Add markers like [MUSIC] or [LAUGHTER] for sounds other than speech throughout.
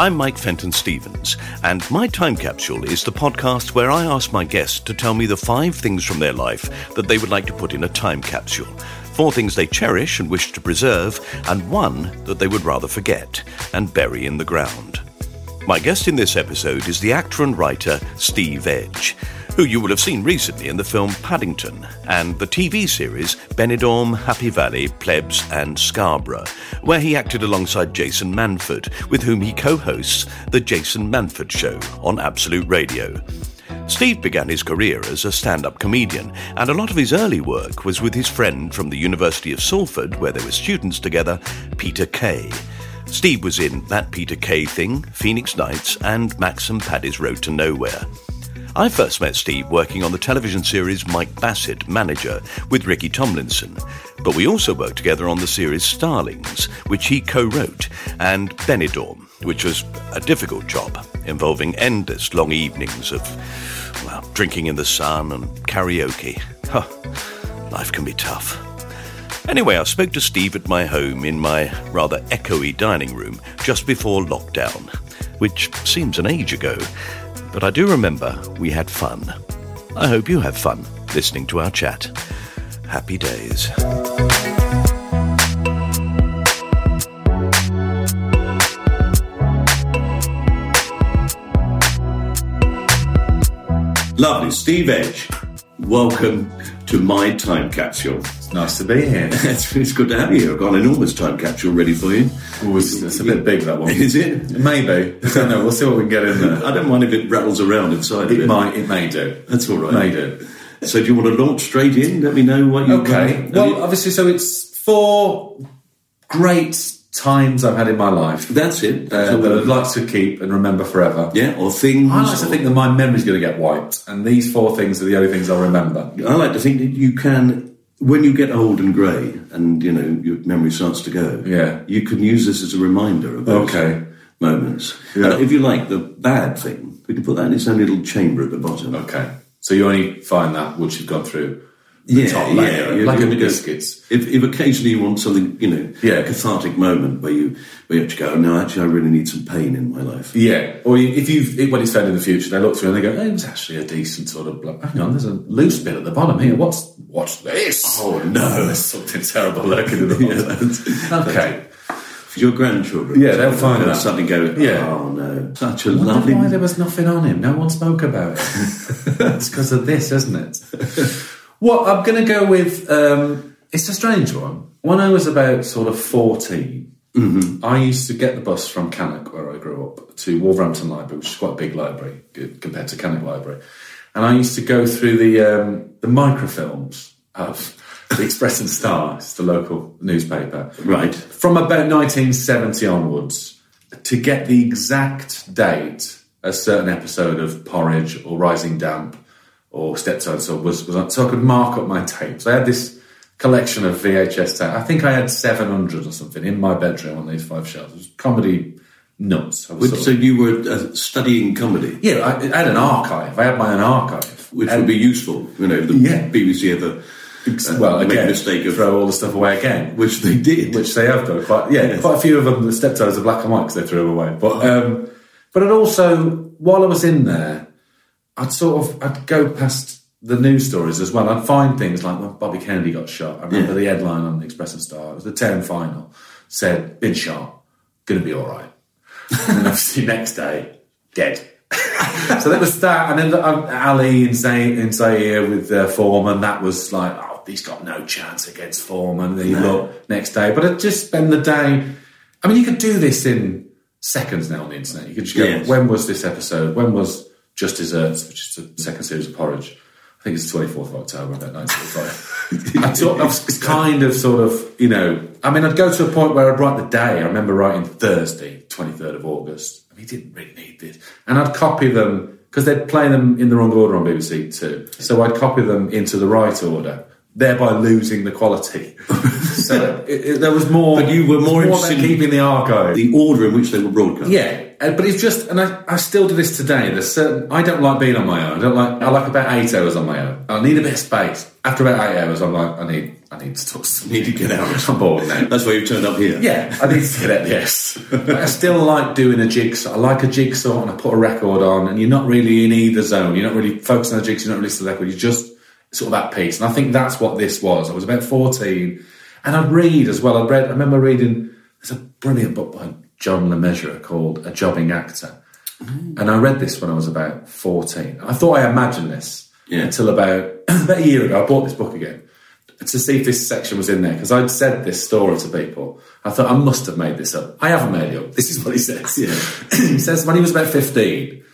I'm Mike Fenton Stevens, and My Time Capsule is the podcast where I ask my guests to tell me the five things from their life that they would like to put in a time capsule. Four things they cherish and wish to preserve, and one that they would rather forget and bury in the ground. My guest in this episode is the actor and writer Steve Edge who you will have seen recently in the film Paddington and the TV series Benidorm, Happy Valley, Plebs, and Scarborough, where he acted alongside Jason Manford, with whom he co hosts The Jason Manford Show on Absolute Radio. Steve began his career as a stand up comedian, and a lot of his early work was with his friend from the University of Salford, where they were students together, Peter Kay. Steve was in That Peter Kay Thing, Phoenix Nights, and Max and Paddy's Road to Nowhere. I first met Steve working on the television series Mike Bassett, Manager, with Ricky Tomlinson. But we also worked together on the series Starlings, which he co wrote, and Benidorm, which was a difficult job involving endless long evenings of, well, drinking in the sun and karaoke. Huh, life can be tough. Anyway, I spoke to Steve at my home in my rather echoey dining room just before lockdown, which seems an age ago. But I do remember we had fun. I hope you have fun listening to our chat. Happy days. Lovely. Steve Edge, welcome to my time capsule. It's nice to be here. [LAUGHS] it's, it's good to have you. I've got an enormous time capsule ready for you. Ooh, it's, it's a bit big, that one. Is it? Maybe. I don't know. We'll see what we can get in there. I don't mind if it rattles around inside. It of might. It may do. That's all right. May do. So, do you want to launch straight in? Let me know what you. Okay. Well, obviously, so it's four great times I've had in my life that's it. That's uh, that I'd like to keep and remember forever. yeah, or things. I like to think that my memory's going to get wiped, and these four things are the only things I'll remember. I like to think that you can, when you get old and grey, and you know your memory starts to go. Yeah. you can use this as a reminder of those Okay. moments. Yeah. And if you like the bad thing, we can put that in its own little chamber at the bottom. Okay. So you only find that once you've gone through the Yeah, top layer, you- like in biscuits. If, if occasionally you want something, you know, Yeah. a cathartic moment where you where you have to go, oh, no, actually, I really need some pain in my life. Yeah, or you- if you when it's found in the future, they look through and they go, "Hey, it was actually a decent sort of." Block. Hang on, there's a loose bit at the bottom here. What's what's this? Oh, no. [LAUGHS] there's something terrible lurking in the bottom. that's- [LAUGHS] okay, For your grandchildren, Yeah, they'll find that. suddenly go, Yeah. oh no, such a lovely. why there was nothing on him. No one spoke about it. [LAUGHS] it's because of this, isn't it? Well, I'm going to go with. Um, it's a strange one. When I was about sort of 14, I used to get the bus from Cannock, where I grew up, to Wolverhampton Library, which is quite a big library compared to Cannock Library. And I used to go through the um, the microfilms of [LAUGHS] the Express and Star, it's the local newspaper. Right. From about 1970 onwards, to get the exact date a certain episode of Porridge or Rising Damp or Steptoe was, was on, so I could mark up my tapes. I had this collection of VHS tapes. I think I had 700 or something in my bedroom on these five shelves. It was comedy nuts. Which, so of- you were uh, studying comedy, yeah, I, I had an archive. I had my own archive. which And- would be useful. You know, the Yeah. BBC ever uh, well, made again, a mistake of throw all the stuff away again. which they did. which they have done quite yeah Yes. quite a few of them the steptoes are black and white because they threw them away but um but it also while I was in there I'd sort of I'd go past the news stories as well I'd find things like when Bobby Kennedy got shot I remember Yeah. the headline on the Express and Star it was the town final said been shot gonna be all right and then obviously next day dead [LAUGHS] so that was that, and then um, Ali in Zayn in Zaire with uh, Foreman. That was like, oh, he's got no chance against Foreman. Then you look next day, but I'd just spend the day. I mean, you could do this in seconds now on the internet. You could just go, Yes. when was this episode? When was Just Desserts, which is the second series of Porridge? I think it's the 24th of October, about 1945. [LAUGHS] I, thought, I was kind of sort of, you know, I mean, I'd go to a point where I'd write the day. I remember writing Thursday, 23rd of August. I mean, didn't really need this. And I'd copy them, because they'd play them in the wrong order on BBC Two. So I'd copy them into the right order, thereby losing the quality. [LAUGHS] so it, it, there was more. But you were more more interested in keeping the archive. the order in which they were broadcast. Yeah, uh, but it's just, and I, I still do this today. There's certain, I don't like being on my own. I don't like, I like about eight hours on my own. I need a bit of space. After about eight hours, I'm like, I need, I need to talk to. Need to get out. [LAUGHS] I'm bored now. That's why you've turned up here. Yeah, I need to get out. [LAUGHS] But I still like doing a jigsaw. I like a jigsaw and I put a record on, and you're not really in either zone. You're not really focusing on the jigsaw, you're not really listening to the record. You're just sort of at peace. And I think that's what this was. I was about 14, and I'd read as well. I'd read, I remember reading, there's a brilliant book by John Le Mesurier called A Jobbing Actor. And I read this when I was about 14. I thought I imagined this Yeah. until about, [CLEARS THROAT] about a year ago. I bought this book again to see if this section was in there because I'd said this story to people. I thought I must have made this up. I haven't made it up. This is what he says. [CLEARS THROAT] he says when he was about 15,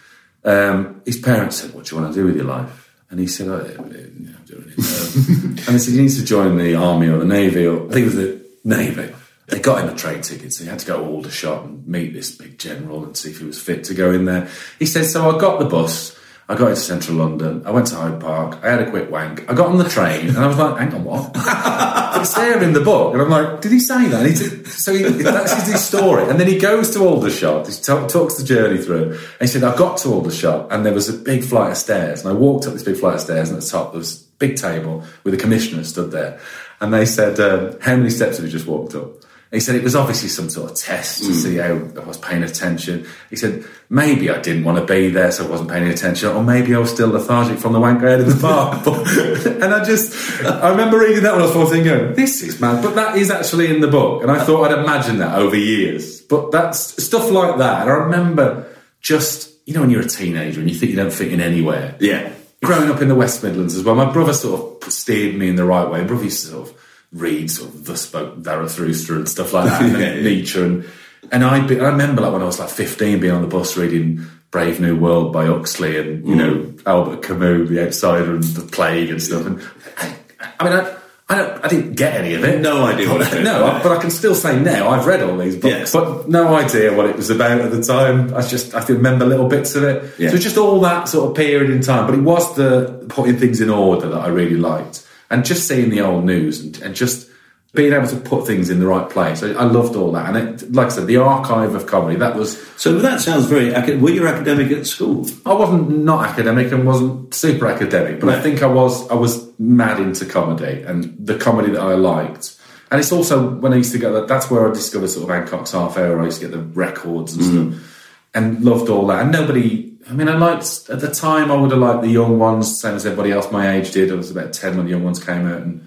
um, his parents said, What do you want to do with your life? And he said, oh, know, doing it. Um, [LAUGHS] and they said, You need to join the army or the navy, or I think it was the navy. They got him a train ticket, so he had to go to Aldershot and meet this big general and see if he was fit to go in there. He said, So I got the bus, I got into central London, I went to Hyde Park, I had a quick wank, I got on the train, and I was like, Hang on, what? [LAUGHS] it's there in the book. And I'm like, Did he say that? He so he, that's his story. And then he goes to Aldershot, he ta- talks the journey through, and he said, I got to Aldershot, and there was a big flight of stairs, and I walked up this big flight of stairs, and at the top there was a big table with a commissioner stood there. And they said, um, How many steps have you just walked up? He said it was obviously some sort of test to hmm. see how I was paying attention. He said maybe I didn't want to be there, so I wasn't paying attention, or maybe I was still lethargic from the wank I had in the bar. [LAUGHS] [LAUGHS] And I just, I remember reading that when I was 14 going, this is mad. But that is actually in the book. And I thought I'd imagine that over years. But that's stuff like that. And I remember just, you know, when you're a teenager and you think you don't fit in anywhere Yeah. growing up in the West Midlands as well, my brother sort of steered me in the right way. My brother used to sort of read sort of the spoke Zarathustra and stuff like that, [LAUGHS] and Yeah. Nietzsche, and and I be, I remember like when I was like fifteen, being on the bus reading Brave New World by Huxley and you know mm. Albert Camus, The Outsider, and The Plague and stuff. And I, I mean, I. I, don't, I didn't get any of it. No idea what it no, I- but I can still say now I've read all these books, Yes. but no idea what it was about at the time. I just I remember little bits of it. Yeah. So it's just all that sort of period in time. But it was the putting things in order that I really liked, and just seeing the old news and, and just being able to put things in the right place. I, I loved all that, and it, like I said, the archive of comedy. That was So that sounds very. Were you academic at school? I wasn't not academic and wasn't super academic, but I think I was I was mad into comedy and the comedy that I liked. And it's also when I used to go that's where I discovered sort of Hancock's half hour. I used to get the records and mm. stuff and loved all that. And nobody I mean I liked at the time I would have liked the young ones, same as everybody else my age did. I was about ten when the young ones came out and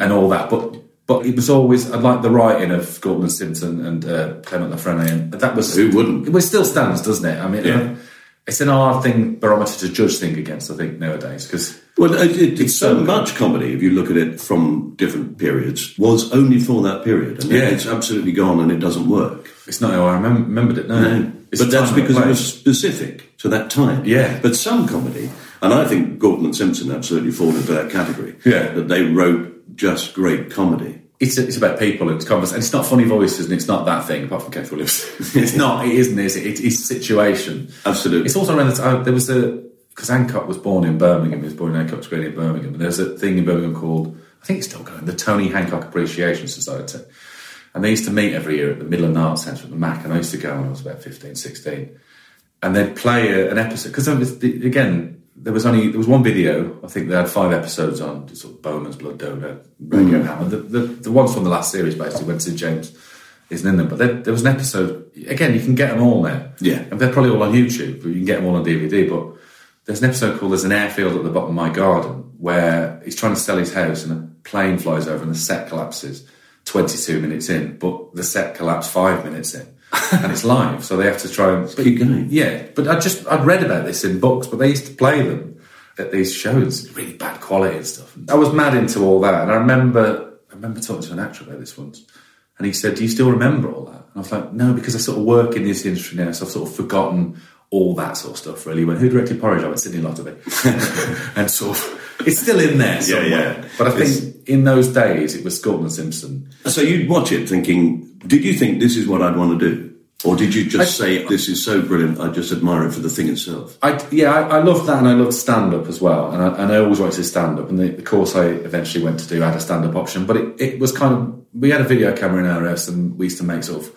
and all that. But but it was always I liked the writing of Galton Simpson and uh, Clement La Frenais, and that was Who wouldn't? It still stands, doesn't it? I mean, Yeah. it's an hard thing barometer to judge things against. I think nowadays because Well, it, it, it's so so much comedy, if you look at it from different periods, was only for that period. And Yeah. it's absolutely gone and it doesn't work. it's not how I remem- remembered it. No, No. It's But that's because it was specific to that time. Yeah. But some comedy, and I think Galton and Simpson absolutely fall into that category. Yeah. That they wrote just great comedy. It's, it's about people and it's converse, and it's not funny voices and it's not that thing apart from Kenneth Williams. [LAUGHS] it's not. It isn't. Is it? It's situation. Absolutely. It's also around the time there was a because Hancock was born in Birmingham. He was born in Hancock's Green in Birmingham, and there's a thing in Birmingham called I think it's still going the Tony Hancock Appreciation Society, and they used to meet every year at the Midland Arts Centre at the Mac, and I used to go when I was about 15, 16. and they'd play a, an episode because again there was only there was one video. I think they had five episodes on sort of Bowman's Blood Donor, Radio Mm. Hammer. The, the the ones from the last series basically went to James isn't in them, but there, there was an episode. Again, you can get them all now. Yeah. and they're probably all on YouTube. But you can get them all on DVD. But there's an episode called "There's an airfield at the bottom of my garden" where he's trying to sell his house and a plane flies over and the set collapses. 22 minutes in, but the set collapsed five minutes in, and it's live, so they have to try and but, keep going. yeah, but I just I'd read about this in books, but they used to play them at these shows, really bad quality and stuff. I was mad into all that, and I remember I remember talking to an actor about this once, and he said, "Do you still remember all that?" And I was like, "No, because I sort of work in this industry now, so I've sort of forgotten all that sort of stuff." Really, when who directed Porridge? I went Sydney Lotterby, [LAUGHS] and sort of it's still in there somewhere. yeah. But I think It's- in those days it was Galton and Simpson. So you'd watch it thinking, did you think this is what I'd want to do? Or did you just say, this is so brilliant, I just admire it for the thing itself? I, yeah, I, I loved that, and I loved stand up as well. And I, and I always wanted to stand up. And the, the course I eventually went to do had a stand up option, but it, it was kind of we had a video camera in our house, and we used to make sort of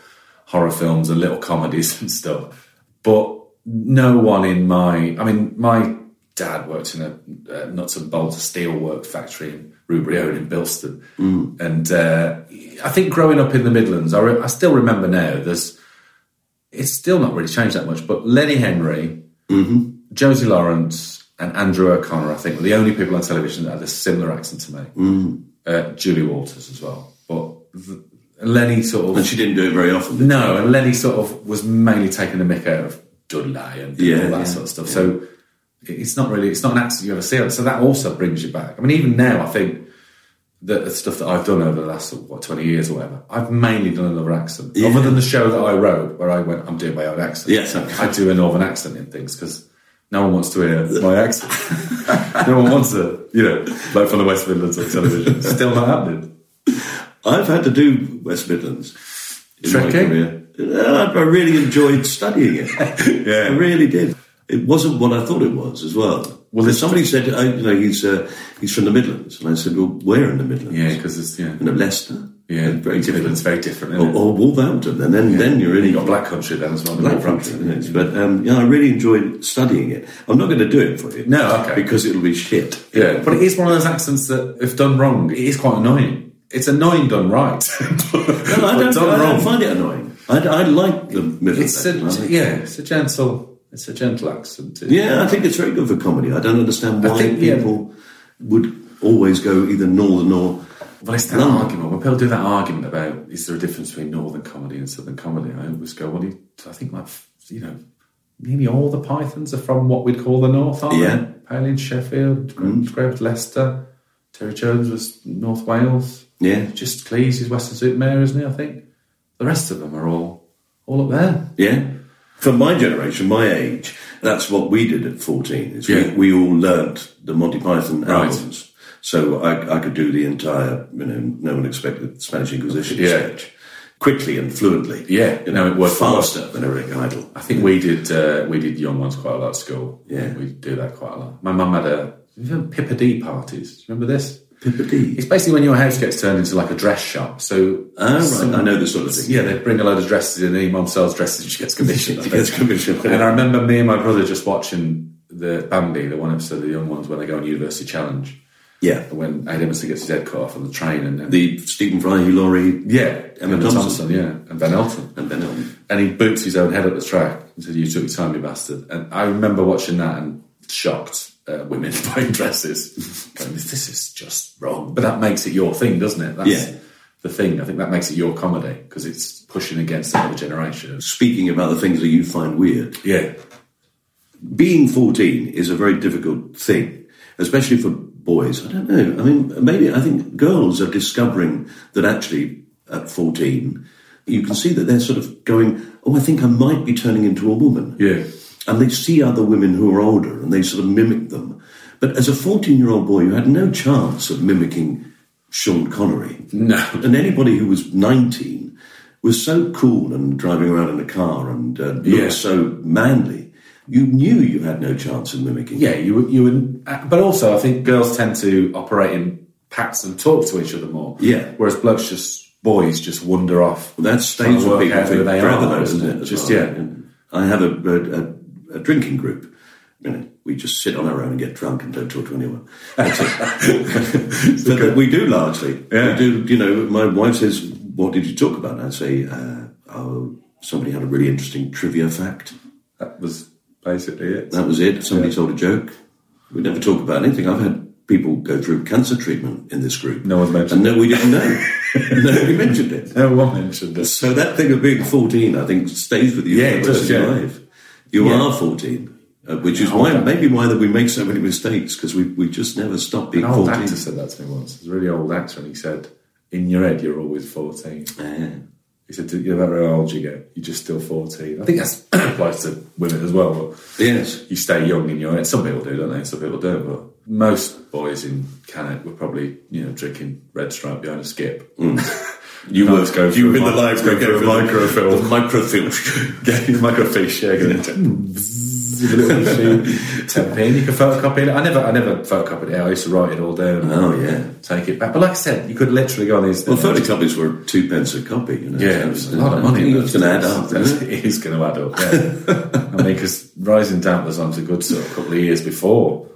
horror films and little comedies [LAUGHS] and stuff. But no one in my, I mean, my dad worked in a, a nuts and bolts steelwork factory in Rubery Owen in Bilston, and uh, I think growing up in the Midlands, I, re- I still remember now. There's it's still not really changed that much, but Lenny Henry, Josie Lawrence, and Andrew O'Connor, I think, were the only people on television that had a similar accent to me. Uh, Julie Walters as well, but th- Lenny sort of And she didn't do it very often. no, and Lenny sort of was mainly taking the mick out of Dudley and Yeah, all that yeah, sort of stuff. So it's not really, it's not an accent you ever see. it. So that also brings you back. I mean, even now, I think that the stuff that I've done over the last what twenty years or whatever, I've mainly done another accent. Yeah. Other than the show that I wrote, where I went, I'm doing my own accent. Yeah. I do a northern accent in things because no one wants to hear my accent. [LAUGHS] no one wants to, you know, like from the West Midlands on television. Still not happening. I've had to do West Midlands in my career. Uh, I really enjoyed studying it. Yeah. [LAUGHS] I really did. It wasn't what I thought it was as well. Well, there's- somebody said, uh, you know, he's uh, he's from the Midlands, and I said, well, where in the Midlands? Yeah, because it's yeah, you know, Leicester. yeah, very different. It's very different. Or, or Wolverhampton, and then then you're in you got Black Country then as well. Black Country, it? But um, yeah, I really enjoyed studying it. I'm not going to do it for you. No, okay. Because it'll be shit. Yeah, but it is one of those accents that, if done wrong, it is quite annoying. It's annoying done right. [LAUGHS] No, I don't, I don't find it annoying. I, I like the Midlands It's a, yeah, it's a gentle, it's a gentle accent. Too. Yeah, I think it's very good for comedy. I don't understand why think, yeah. people would always go either northern or. Well, it's that No. argument when people do that argument about is there a difference between northern comedy and southern comedy? I always go, well, you, I think like you know, nearly all the Pythons are from what we'd call the north, aren't Yeah. they? Paley and Sheffield, Graham mm. Graves, Leicester, Terry Jones was North Wales. Yeah. just Cleese is Weston-super-Mare, isn't he? I think the rest of them are all all up there. Yeah. For my generation, my age, that's what we did at 14. Is Yeah. we, we all learnt the Monty Python Right. albums. So I, I could do the entire, you know, no one expected Spanish Inquisition Yeah. sketch quickly and fluently. Yeah, You no, it worked faster than Eric Idle. I think we did uh, we did young ones quite a lot at school. Yeah. we do that quite a lot. My mum had a Pippa Dee parties. Remember this? It's basically when your house gets turned into like a dress shop. So Ah, right. some- I know the sort of thing. Yeah, they bring a load of dresses in, and your mum sells dresses, and she gets commission. [LAUGHS] She gets think. commission. And I remember me and my brother just watching the Bambi, the one episode of the Young Ones when they go on University Challenge. Yeah. When Ade Edmondson gets his head cut off on the train, and, and The Stephen Fry, Hugh Laurie, yeah, Emma Emma Thompson. Thompson, yeah, and Ben Elton. and Ben Elton. and he boots his own head up the track and said, "You took your time, you bastard." And I remember watching that and shocked uh, women [LAUGHS] buying dresses. Going, this is just wrong. But that makes it your thing, doesn't it? That's Yeah. the thing. I think that makes it your comedy because it's pushing against another generation. Speaking about the things that you find weird, Yeah, being 14 is a very difficult thing, especially for boys. I don't know. I mean, maybe I think girls are discovering that actually at 14, you can see that they're sort of going, oh, I think I might be turning into a woman. yeah, And they see other women who are older and they sort of mimic them. But as a 14 year old boy, you had no chance of mimicking Sean Connery. No. And anybody who was 19 was so cool and driving around in a car and uh, looked Yeah. so manly. You knew you had no chance of mimicking. Yeah, you would- you would, uh, but also I think girls tend to operate in packs and talk to each other more. Yeah. whereas blokes just boys just wander off. Well, that stays with people out for who forever, though, doesn't it? Just, well? yeah. I have a, a, a, a drinking group. You know, we just sit on our own and get drunk and don't talk to anyone. [LAUGHS] But that we do largely. Yeah. We do. You know, my wife says, "What did you talk about?" And I say, uh, "Oh, somebody had a really interesting trivia fact." That was basically it. That was it. Somebody Yeah. told a joke. We never talk about anything. I've had people go through cancer treatment in this group. No one mentioned and no, we didn't know. [LAUGHS] Nobody mentioned it. No one mentioned it. So that thing of being 14, I think, stays with you Yeah, for the rest does, of your yeah. life. You Yeah. are 14, uh, which is why maybe why that we make so many mistakes because we, we just never stop being An old 14. actor said that to me once. He was a really old actor, and he said, "In your head, you're always 14." Yeah. He said, "No matter how old you get, you're just still 14." I think that [CLEARS THROAT] applies to women as well. Yes. you stay young in your head. Some people do, don't they? Some people don't. But most boys in Cannock were probably, you know, drinking Red Stripe behind a skip. [LAUGHS] You were go you for were in a the mi- library go for a microfilm. The microfilm. [LAUGHS] Getting the microfiche, yeah, going mm, with a little machine, tap in. You can photocopy it. I never, I never photocopied it. I used to write it all down. Oh, yeah. take it back. But like I said, you could literally go on these. Well, photocopies were two pence a copy. You know, Yeah, so it was a lot of money. It's going to add up. it? Is going to add up. Yeah. I mean, because Rising Damp was on a good sort of couple of years before.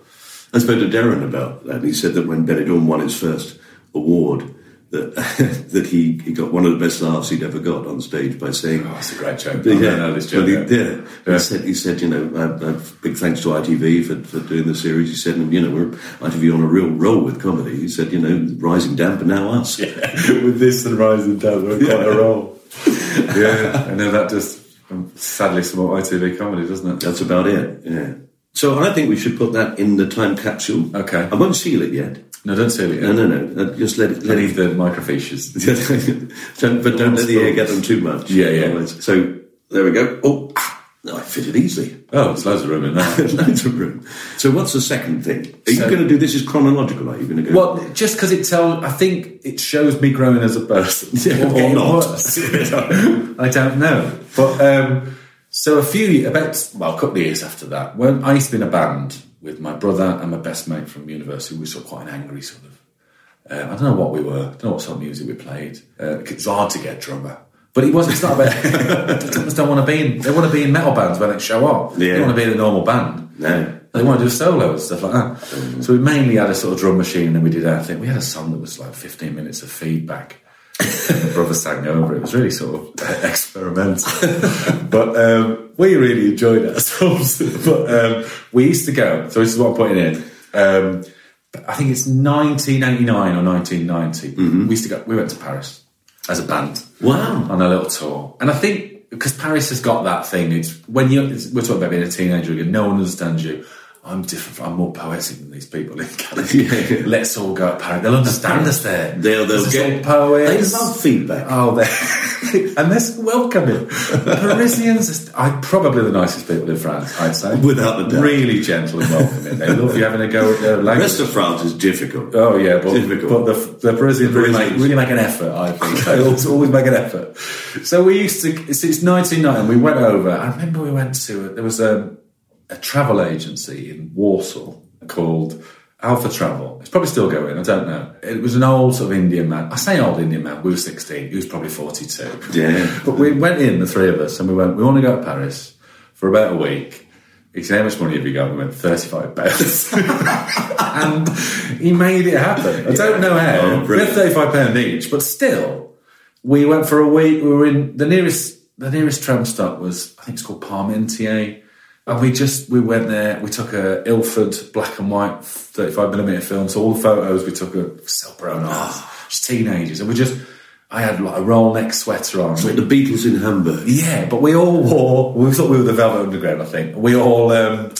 I spoke to Darren about that. He said that when Benidorm won his first award, that [LAUGHS] that he, he got one of the best laughs he'd ever got on stage by saying, Oh, it's a great joke. Yeah, don't know this joke. He, yeah. Yeah. He said, he said, you know, uh, uh, big thanks to ITV for, for doing the series. He said, and, you know, we're ITV on a real roll with comedy. He said, you know, Rising Damp and now us. [LAUGHS] With this and Rising Damp, we're quite a roll. [LAUGHS] yeah, I know that just um, sadly some more ITV comedy, doesn't it? That's about it. Yeah. So I think we should put that in the time capsule. Okay. I won't seal it yet. No, don't say it. No, no, no. Uh, just let it. Let Leave the microfiches. [LAUGHS] don't, but don't let the air get them too much. Yeah, yeah. So there we go. Oh, ah, no, I fit it easily. Oh, there's loads of room in there. [LAUGHS] Loads of room. So what's the second thing? Are you So- going to do this? Is chronological? Are you going to go? Well, just because it tells, I think it shows me growing as a person, Yeah, [LAUGHS] or getting not. I don't know. But um, so a few about well, a couple of years after that, when I used to be in a band with my brother and my best mate from university, we were sort of quite an angry sort of. Uh, I don't know what we were. I don't know what sort of music we played. Uh, it's hard to get a drummer. But it wasn't. It's not about. [LAUGHS] drummers don't want to be in. They want to be in metal bands when they show up. They Yeah. don't want to be in a normal band. no. They want to do a solo and stuff like that. So we mainly had a sort of drum machine and then we did our thing. We had a song that was like 15 minutes of feedback. My brother sang over it. It was really sort of [LAUGHS] experimental. [LAUGHS] but um, we really enjoyed ourselves. [LAUGHS] but um, we used to go, so this is what I'm putting in. Um, I think it's 1989 or 1990. We used to go, we went to Paris as a band Wow. on a little tour. And I think because Paris has got that thing, it's when you it's, we're talking about being a teenager again, no one understands you. I'm different. I'm more poetic than these people in Cannock. Yeah. Let's all go to Paris. They'll understand us there. They'll, they'll get. all They love feedback. Oh, they [LAUGHS] and they're welcoming. Parisians are probably the nicest people in France, I'd say. Without a doubt. Really gentle and welcoming. They love you having a go at their The language. rest of France is difficult. Oh yeah, but, Difficult. but the, the Parisians really make, really make an effort. I think they [LAUGHS] always, always make an effort. So we used to since 1990 we went over. I remember we went to there was a, a travel agency in Walsall called Alpha Travel. It's probably still going. I don't know. It was an old sort of Indian man. I say old Indian man. We were 16. He was probably 42. Yeah. [LAUGHS] But we went in, the three of us, and we went, we want to go to Paris for about a week. He said, how much money have you got? We went, 35 pounds. [LAUGHS] and he made it happen. I don't know how. Oh, we had 35 pounds each, but still, we went for a week. We were in, the nearest, the nearest tram stop was, I think it's called Parmentier. And we just, we went there, we took a Ilford black and white 35mm film. So all the photos we took are self-grown arts, just teenagers. And we just, I had like a roll neck sweater on. Like the Beatles in Hamburg. Yeah, but we all wore. We thought we were the Velvet Underground. I think we all. Um,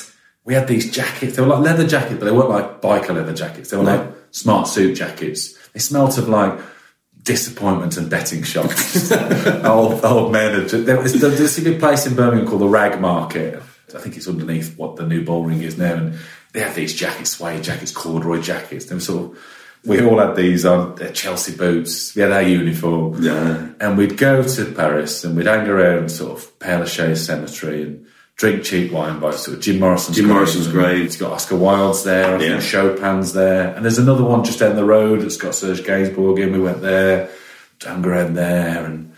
we had these jackets. They were like leather jackets, but they weren't like biker leather jackets. They were like smart suit jackets. They smelt of like disappointment and betting shops. [LAUGHS] [LAUGHS] old old men. There was there- there's a big place in Birmingham called the Rag Market. I think it's underneath what the new Bullring is now, and they have these jackets, suede jackets, corduroy jackets. They were sort of we all had these on uh, Chelsea boots. We had our uniform, Yeah. and we'd go to Paris and we'd hang around sort of Père Lachaise Cemetery and drink cheap wine by sort of Jim Morrison's Jim grave. Morrison's grave. It's got Oscar Wilde's there. I Yeah. think Chopin's there, and there's another one just down the road that's got Serge Gainsbourg in. We went there, hung around there, and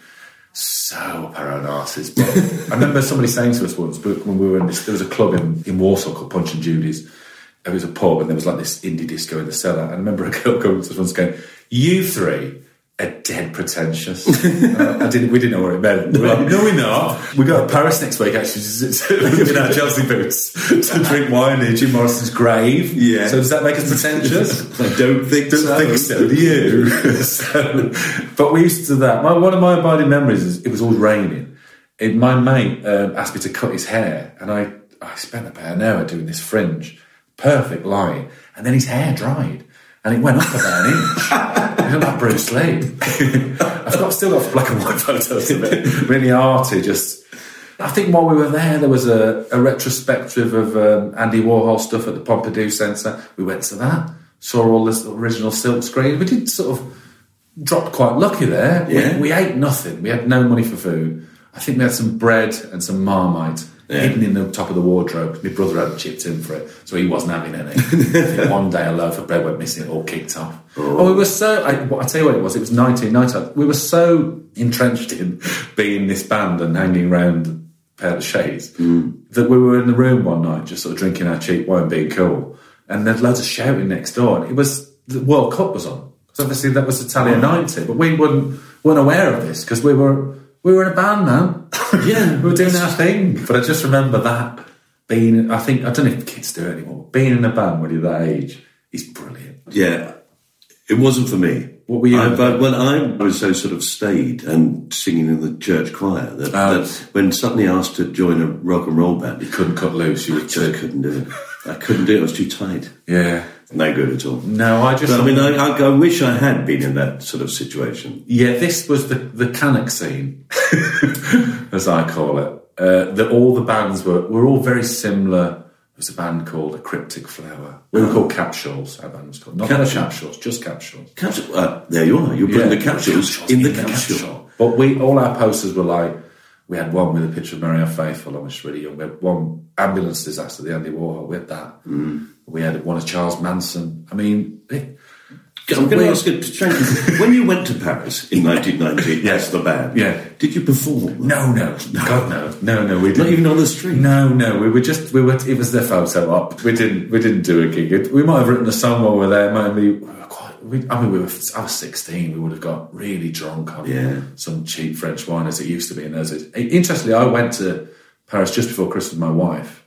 so paranoises. But [LAUGHS] I remember somebody saying to us once, but when we were in this, there was a club in, in Walsall called Punch and Judy's. It was a pub, and there was like this indie disco in the cellar. And I remember a [LAUGHS] girl coming to us once going, "You three are dead pretentious." [LAUGHS] Uh, I didn't. We didn't know what it meant. We no, we're not. We go to Paris next week actually to, [LAUGHS] in our Chelsea boots to drink wine near Jim Morrison's grave. Yeah. So does that make us pretentious? [LAUGHS] I don't think Don't so. think so, do you? so, but we used to do that. My, one of my abiding memories is it was always raining. And my mate um, asked me to cut his hair, and I, I spent about an hour doing this fringe, perfect line, and then his hair dried, and it went up about an inch. [LAUGHS] It looked like Bruce Lee. I've got still got black and white photos of it, really arty. Just, I think while we were there, there was a, a retrospective of um, Andy Warhol stuff at the Pompidou Centre. We went to that, saw all this original silk screen. We did sort of dropped quite lucky there. We- We, ate nothing. We had no money for food. I think we had some bread and some marmite hidden in the top of the wardrobe. My brother had chipped in for it, so he wasn't having any. One day a loaf of bread went missing, it all kicked off. Oh, oh we were so. I, I tell you what it was. It was 1990. We were so entrenched in being this band and hanging around Père Lachaise hmm. that we were in the room one night just sort of drinking our cheap wine, being cool, and there's loads of shouting next door. And it was the World Cup was on. So obviously that was Italia '90, but we weren't weren't aware of this because we were we were in a band, man. [COUGHS] Yeah. we were doing our thing. But I just remember that being. I think I don't know if kids do it anymore. Being in a band when you're that age is brilliant. Yeah, it wasn't for me. What were you I, in? but when I was so sort of staid and singing in the church choir that, Oh. that when suddenly asked to join a rock and roll band, You couldn't cut loose. You were just couldn't do it. I couldn't do it. I was too tight. Yeah. No good at all. No, I just. But I mean, I, I, I wish I had been in that sort of situation. Yeah, this was the the Cannock scene, [LAUGHS] as I call it. Uh, that all the bands were were all very similar. There was a band called A Cryptic Flower. We were called Capsules. Our band was called not Capsule. Capsules, just Capsules. Capsule. Uh, there you are. You're putting the capsules in the capsule. But we all our posters were like we had one with a picture of Marianne Faithfull. I was really young. We had one ambulance disaster, the Andy Warhol. We had that. Mm. We had one of Charles Manson. I mean, it, I'm going to ask you, when you went to Paris in 1990 as the band, Yeah. did you perform? no, no, God, no, no, no. We didn't. Not even on the street? No, no, we were just we were. It was their photo op. We didn't we didn't do a gig. It- We might have written a song while we were there. Might we were oh, quite. We, I mean, we were. I was sixteen. We would have got really drunk on Yeah. some cheap French wine as it used to be in those days. Interestingly, I went to Paris just before Christmas with my wife,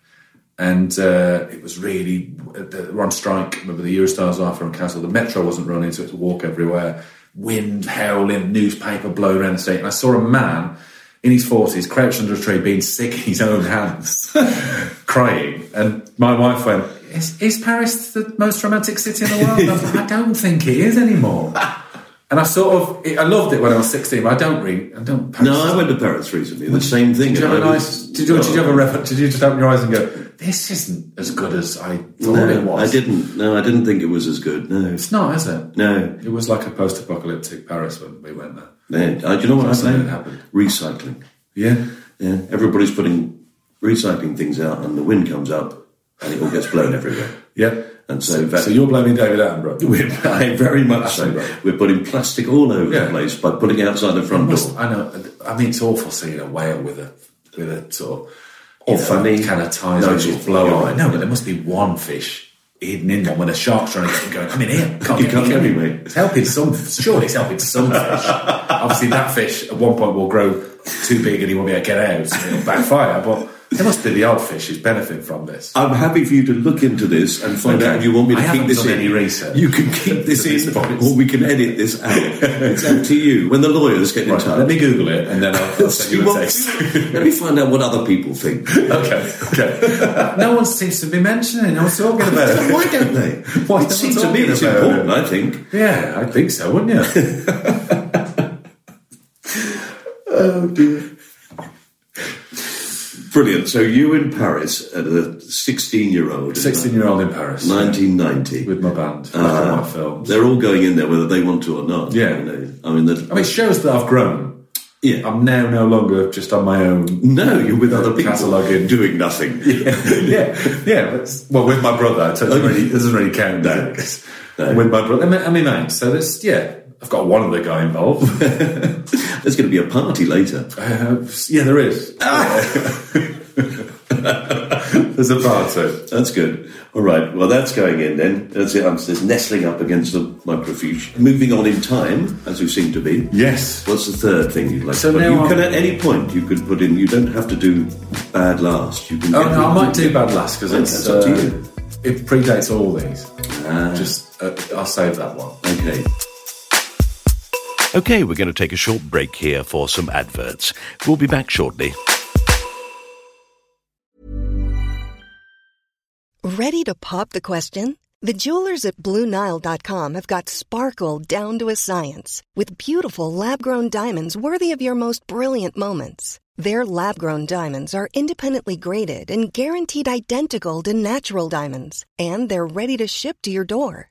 and uh, it was really they were on strike. Remember the Eurostars offer and cancelled. The metro wasn't running, so it was a walk everywhere. Wind howling, newspaper blowing around the street, and I saw a man in his forties crouched under a tree, being sick in his own hands, [LAUGHS] crying. And my wife went, "Is, is Paris the most romantic city in the world?" I, like, I don't think it is anymore. [LAUGHS] And I sort of, I loved it when I was sixteen. But I don't read, I don't. No, I went to Paris recently. The same thing. Did you have a nice? Did you, did you have a refer- Did you just open your eyes and go, "This isn't as good as I thought No, it was"? I didn't. No, I didn't think it was as good. No, It's not, is it? no. It was like a post-apocalyptic Paris when we went there. no. Uh, do you know what think? happened. Recycling. Yeah. Yeah, everybody's putting recycling things out, and the wind comes up, and it all gets blown everywhere. Yeah. And so, So, so you're blaming David Attenborough? [LAUGHS] we're I very much so. We're putting plastic all over Yeah. the place by putting it outside the front Must- door. I know. I mean, it's awful seeing a whale with a with a sort of Or know, funny. kind of ties No, just blow on. right. No, but there must be one fish hidden in one when a shark's trying to get him going. I'm in here. Can't You get can't get me, mate. It's helping some. Surely it's helping some fish. [LAUGHS] Obviously, that fish at one point will grow too big and he won't be able to get out. And it'll backfire. But there must be the odd fish who's benefiting from this. I'm happy for you to look into this and find Okay. out if you want me to I keep this done in. any research You can keep this [LAUGHS] in, point. or we can edit this out. [LAUGHS] it's up to you. When the lawyers get in Right, touch, let me Google it and then I'll, I'll send you a [LAUGHS] text. let me find out what other people think. okay, okay. no one seems to be mentioning it. What's talking about it? Why don't they? Why it seems to me it's important. it? I think. Yeah, I think so, wouldn't you? Oh dear. Brilliant. So you in Paris at a 16 year old. 16 year old in Paris. 1990. With my band. Uh, Uh, my films. They're all going in there whether they want to or not. Yeah. You know, I mean, I mean, it shows that I've grown. yeah. I'm now no longer just on my own. no, you're with other people Cataloguing. doing nothing. [LAUGHS] yeah, yeah. But, well, with my brother, it doesn't really, doesn't really count. 'Cause No. With my brother, I mean, I mean, mate. So that's yeah. I've got one other guy involved. [LAUGHS] There's going to be a party later. uh, yeah, there is. [LAUGHS] There's a party. That's good. All right. Well, that's going in then. That's it. I'm just nestling up against the microfiche. Moving on in time, as we seem to be. Yes. What's the third thing you'd like So to put? You I'm- can at any point you could put in. You don't have to do bad last. You can. Oh no, I might do bad last because it's That's up to uh, you. It predates all these. Ah. Just uh, I'll save that one. Okay. Okay, we're going to take a short break here for some adverts. We'll be back shortly. Ready to pop the question? The jewelers at BlueNile.com have got sparkle down to a science with beautiful lab grown diamonds worthy of your most brilliant moments. Their lab grown diamonds are independently graded and guaranteed identical to natural diamonds, and they're ready to ship to your door.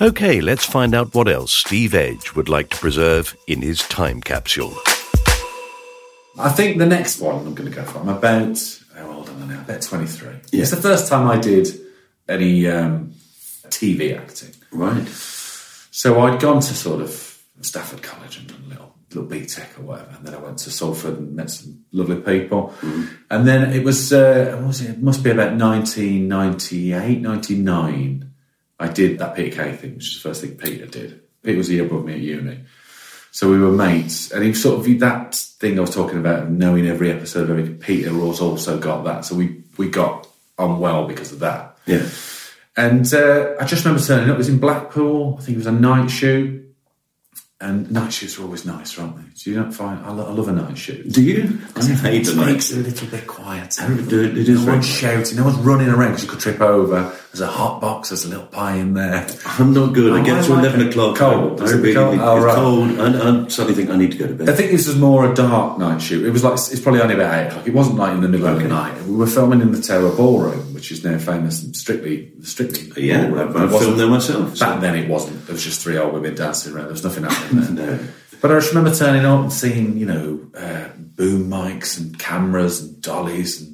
Okay, let's find out what else Steve Edge would like to preserve in his time capsule. I think the next one I'm going to go for. I'm about how old am I now? About 23. Yeah. It's the first time I did any um, TV acting. Right. So I'd gone to sort of Stafford College and done a little little BTEC or whatever, and then I went to Salford and met some lovely people. And then it was, uh, what was it? It must be about 1998, 99. I did that Peter Kay thing, which is the first thing Peter did. Peter was a year above me at uni. So we were mates, and he sort of that thing I was talking about, of knowing every episode of every Peter was also got that. So we we got on well because of that. Yeah. And uh, I just remember turning up. It was in Blackpool. I think it was a night shoot. And night shoots are always nice, aren't they? Do you not find? I, lo- I love a night shoot. Do you? I hate it the night. makes it a little bit quieter. It is no very one's shouting, no one's running around because you could trip over. There's a hot box, there's a little pie in there. I'm not good. I Oh, get I to like 11 it. o'clock. Cold. I Is it really cold? Oh, it's right. cold. And I suddenly think I need to go to bed. I think this was more a dark night shoot. It was like it's probably only about eight o'clock. It wasn't like in the middle of the night. We were filming in the Tower Ballroom, which is now famous and strictly strictly. yeah, ballroom. I've filmed there myself. so- Back then, it wasn't. There was just three old women dancing around. There was nothing happening there. [LAUGHS] No. But I just remember turning up and seeing, you know, uh, boom mics and cameras and dollies and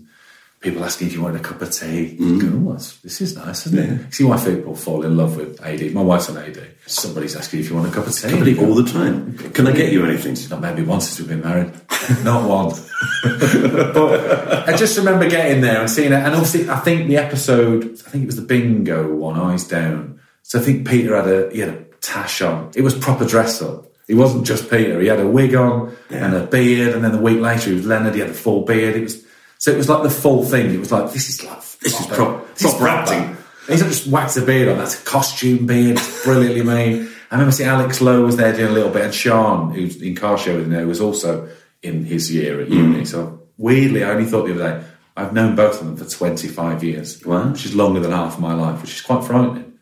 people asking if you wanted a cup of tea. Mm-hmm. Going, oh, this is nice, isn't it? See why people fall in love with AD. My wife's an AD. Somebody's asking if you want a cup of tea. All the time. Can I get you anything? Not maybe once since we've been married. [LAUGHS] not one. [LAUGHS] but I just remember getting there and seeing it. And obviously, I think the episode, I think it was the bingo one, Eyes Down. So I think Peter had a, he had a tash on. It was proper dress up. He wasn't just Peter. He had a wig on and a beard. And then the week later, he was Leonard. He had a full beard. It was, so it was like the full thing. It was like, this is like, This is oh, proper- prop- this is proper acting. He's not just waxed a beard on. That's a costume beard. It's brilliantly made. I remember seeing Alex Lowe was there doing a little bit, and Sean, who's in Car Share with there, was also in his year at uni. Mm. So weirdly, I only thought the other day, I've known both of them for 25 years, Wow. which is longer than half of my life, which is quite frightening.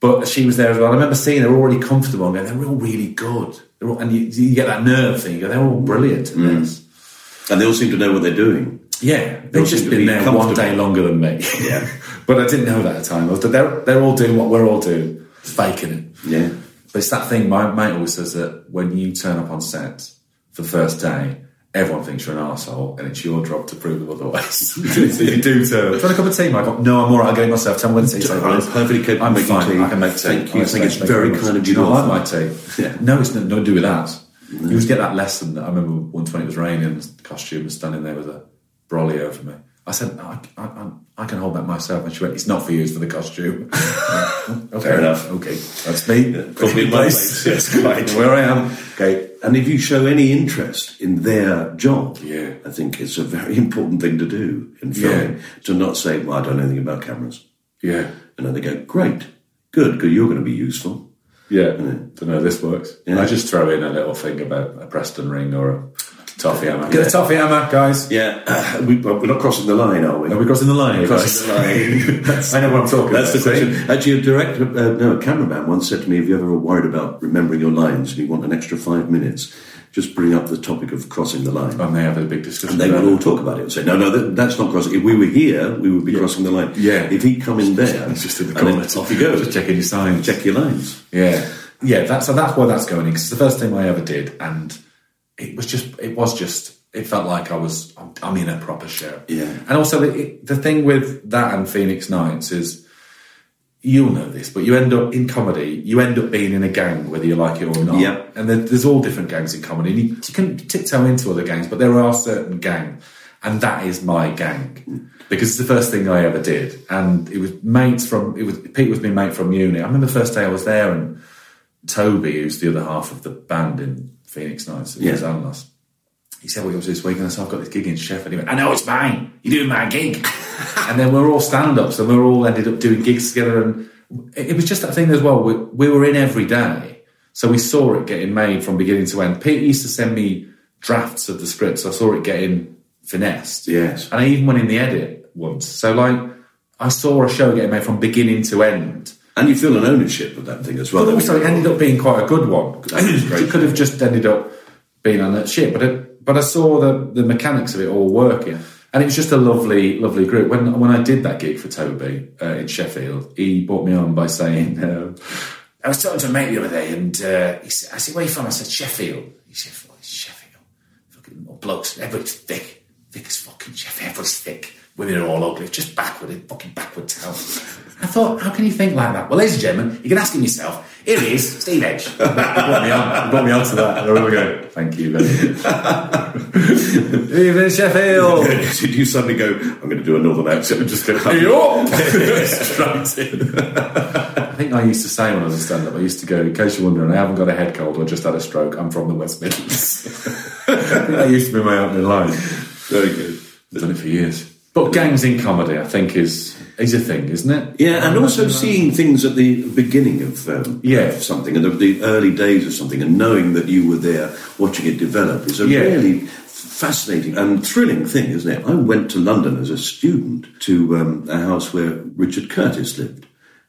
But she was there as well. I remember seeing her already comfortable and going, they're all really good. They're all, and you, you get that nerve thing. You go, they're all brilliant mm. this. And they all seem to know what they're doing. Yeah, They they've just been be there one day longer than me. Yeah. [LAUGHS] but I didn't know that at the time. They're, they're all doing what we're all doing, faking it. Yeah. But it's that thing, my mate always says that when you turn up on set for the first day, everyone thinks you're an arsehole and it's your job to prove them otherwise. [LAUGHS] [LAUGHS] so you do turn up. Do you want a cup of tea, Mike? No, I'm all right, I'll get it myself. Tell me when the tea's I'm perfectly capable I'm fine. tea. I can make tea. Thank you. I think it's very kind of Do you you not like my tea? Yeah. No, it's nothing to do with that. You always get that lesson that I remember once when it was raining and the costume was standing there with a brolly over me. I said, I, I, I, I can hold that myself. And she went, it's not for you, it's for the costume. [LAUGHS] okay, Fair enough. Okay, that's me. Probably my place. [LAUGHS] Yes, quite. Where I am. Okay. And if you show any interest in their job, Yeah. I think it's a very [LAUGHS] important thing to do in filming. Yeah. To not say, well, I don't know anything about cameras. Yeah. And then they go, great, good, good, you're going to be useful. Yeah. Don't know, this works. Yeah. I just throw in a little thing about a Preston ring or a toffee hammer. Get a toffee hammer, guys. Yeah, uh, we, we're not crossing the line, are we? Are we crossing the line? crossing the line. [LAUGHS] I know what I'm talking That's the about. question. Actually, a director, uh, no, a cameraman once said to me, "Have you ever worried about remembering your lines and you want an extra five minutes? Just bring up the topic of crossing the line." And they have a big discussion. And they about would all talk about it and say, "No, no, that, that's not crossing. If we were here, we would be crossing the line. Yeah. If he'd come in there, It's just in the and then corner. off you go. Just checking your signs. Check your lines. Yeah, yeah. That's so that's where that's going in because it's the first thing I ever did, and it was just it was just it felt like I was I'm, in a proper show. Yeah. and also the, the thing with that and Phoenix Nights is you'll know this, but you end up in comedy, you end up being in a gang whether you like it or not. Yeah. and there, there's all different gangs in comedy. And you, you can tiptoe into other gangs, but there are certain gangs and that is my gang because it's the first thing I ever did, and it was mates from it was Pete was my mate from uni. I remember the first day I was there, and Toby, who's the other half of the band in Phoenix Nights, Yeah. yeah. Almas, he said, What you up to this week? And I said, I've got this gig in Sheffield. He went, I know it's mine. You're doing my gig. [LAUGHS] and then we're all stand ups and we're all ended up doing gigs together. And it, it was just that thing as well. We, we were in every day. So we saw it getting made from beginning to end. Pete used to send me drafts of the scripts. I saw it getting finessed. Yes. And I even went in the edit once. So, like, I saw a show getting made from beginning to end. And you feel an ownership of that thing as well. But also, it ended up being quite a good one. That was great. it could have just ended up being on that shit, but it, but I saw the the mechanics of it all working, and it was just a lovely, lovely group. When when I did that gig for Toby uh, in Sheffield, he brought me on by saying, um, "I was talking to a mate the other day, and uh, he said, I said, where are you from?" I said, "Sheffield." He said, "Fuck, Sheffield, fucking all blokes, everybody's thick, thick as fucking Sheffield, everybody's thick." Women are all ugly, just backward, fucking backward town. I thought, how can you think like that? Well, ladies and gentlemen, you can ask him yourself. Here he is, Steve Edge. [LAUGHS] he brought me on, brought me on to that. I remember going, thank you very. Even Sheffield. [LAUGHS] Did you suddenly go, I'm going to do a northern accent and just go, [LAUGHS] Straight in. I think I used to say when I was a stand-up, I used to go, in case you're wondering, I haven't got a head cold I just had a stroke, I'm from the West Midlands. I think that used to be my opening line. Very good. I've done it for years. But gangs in comedy, I think, is is a thing, isn't it? Yeah, and also seeing things at the beginning of, um, Yeah. of something, and the, the early days of something, and knowing that you were there watching it develop is a Yeah. really fascinating and thrilling thing, isn't it? I went to London as a student to um, a house where Richard Curtis lived.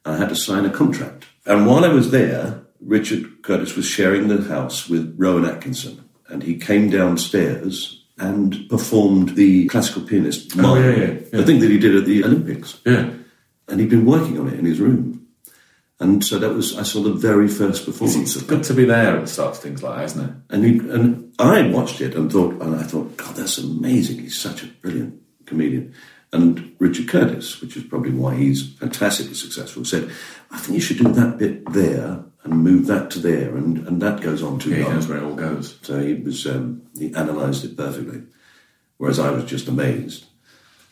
I had to sign a contract. And while I was there, Richard Curtis was sharing the house with Rowan Atkinson, and he came downstairs and performed the classical pianist Oh, yeah, yeah, yeah. the thing that he did at the Olympics Yeah. and he'd been working on it in his room. And so that was I saw the very first performance It's good to be there at the start of things like that, isn't it? And he, and I watched it and thought and I thought, God, that's amazing. He's such a brilliant comedian. And Richard Curtis, which is probably why he's fantastically successful, said, I think you should do that bit there and move that to there, and, and that goes on too Yeah, he long. knows where it all goes. So he was um, he analysed it perfectly, whereas I was just amazed.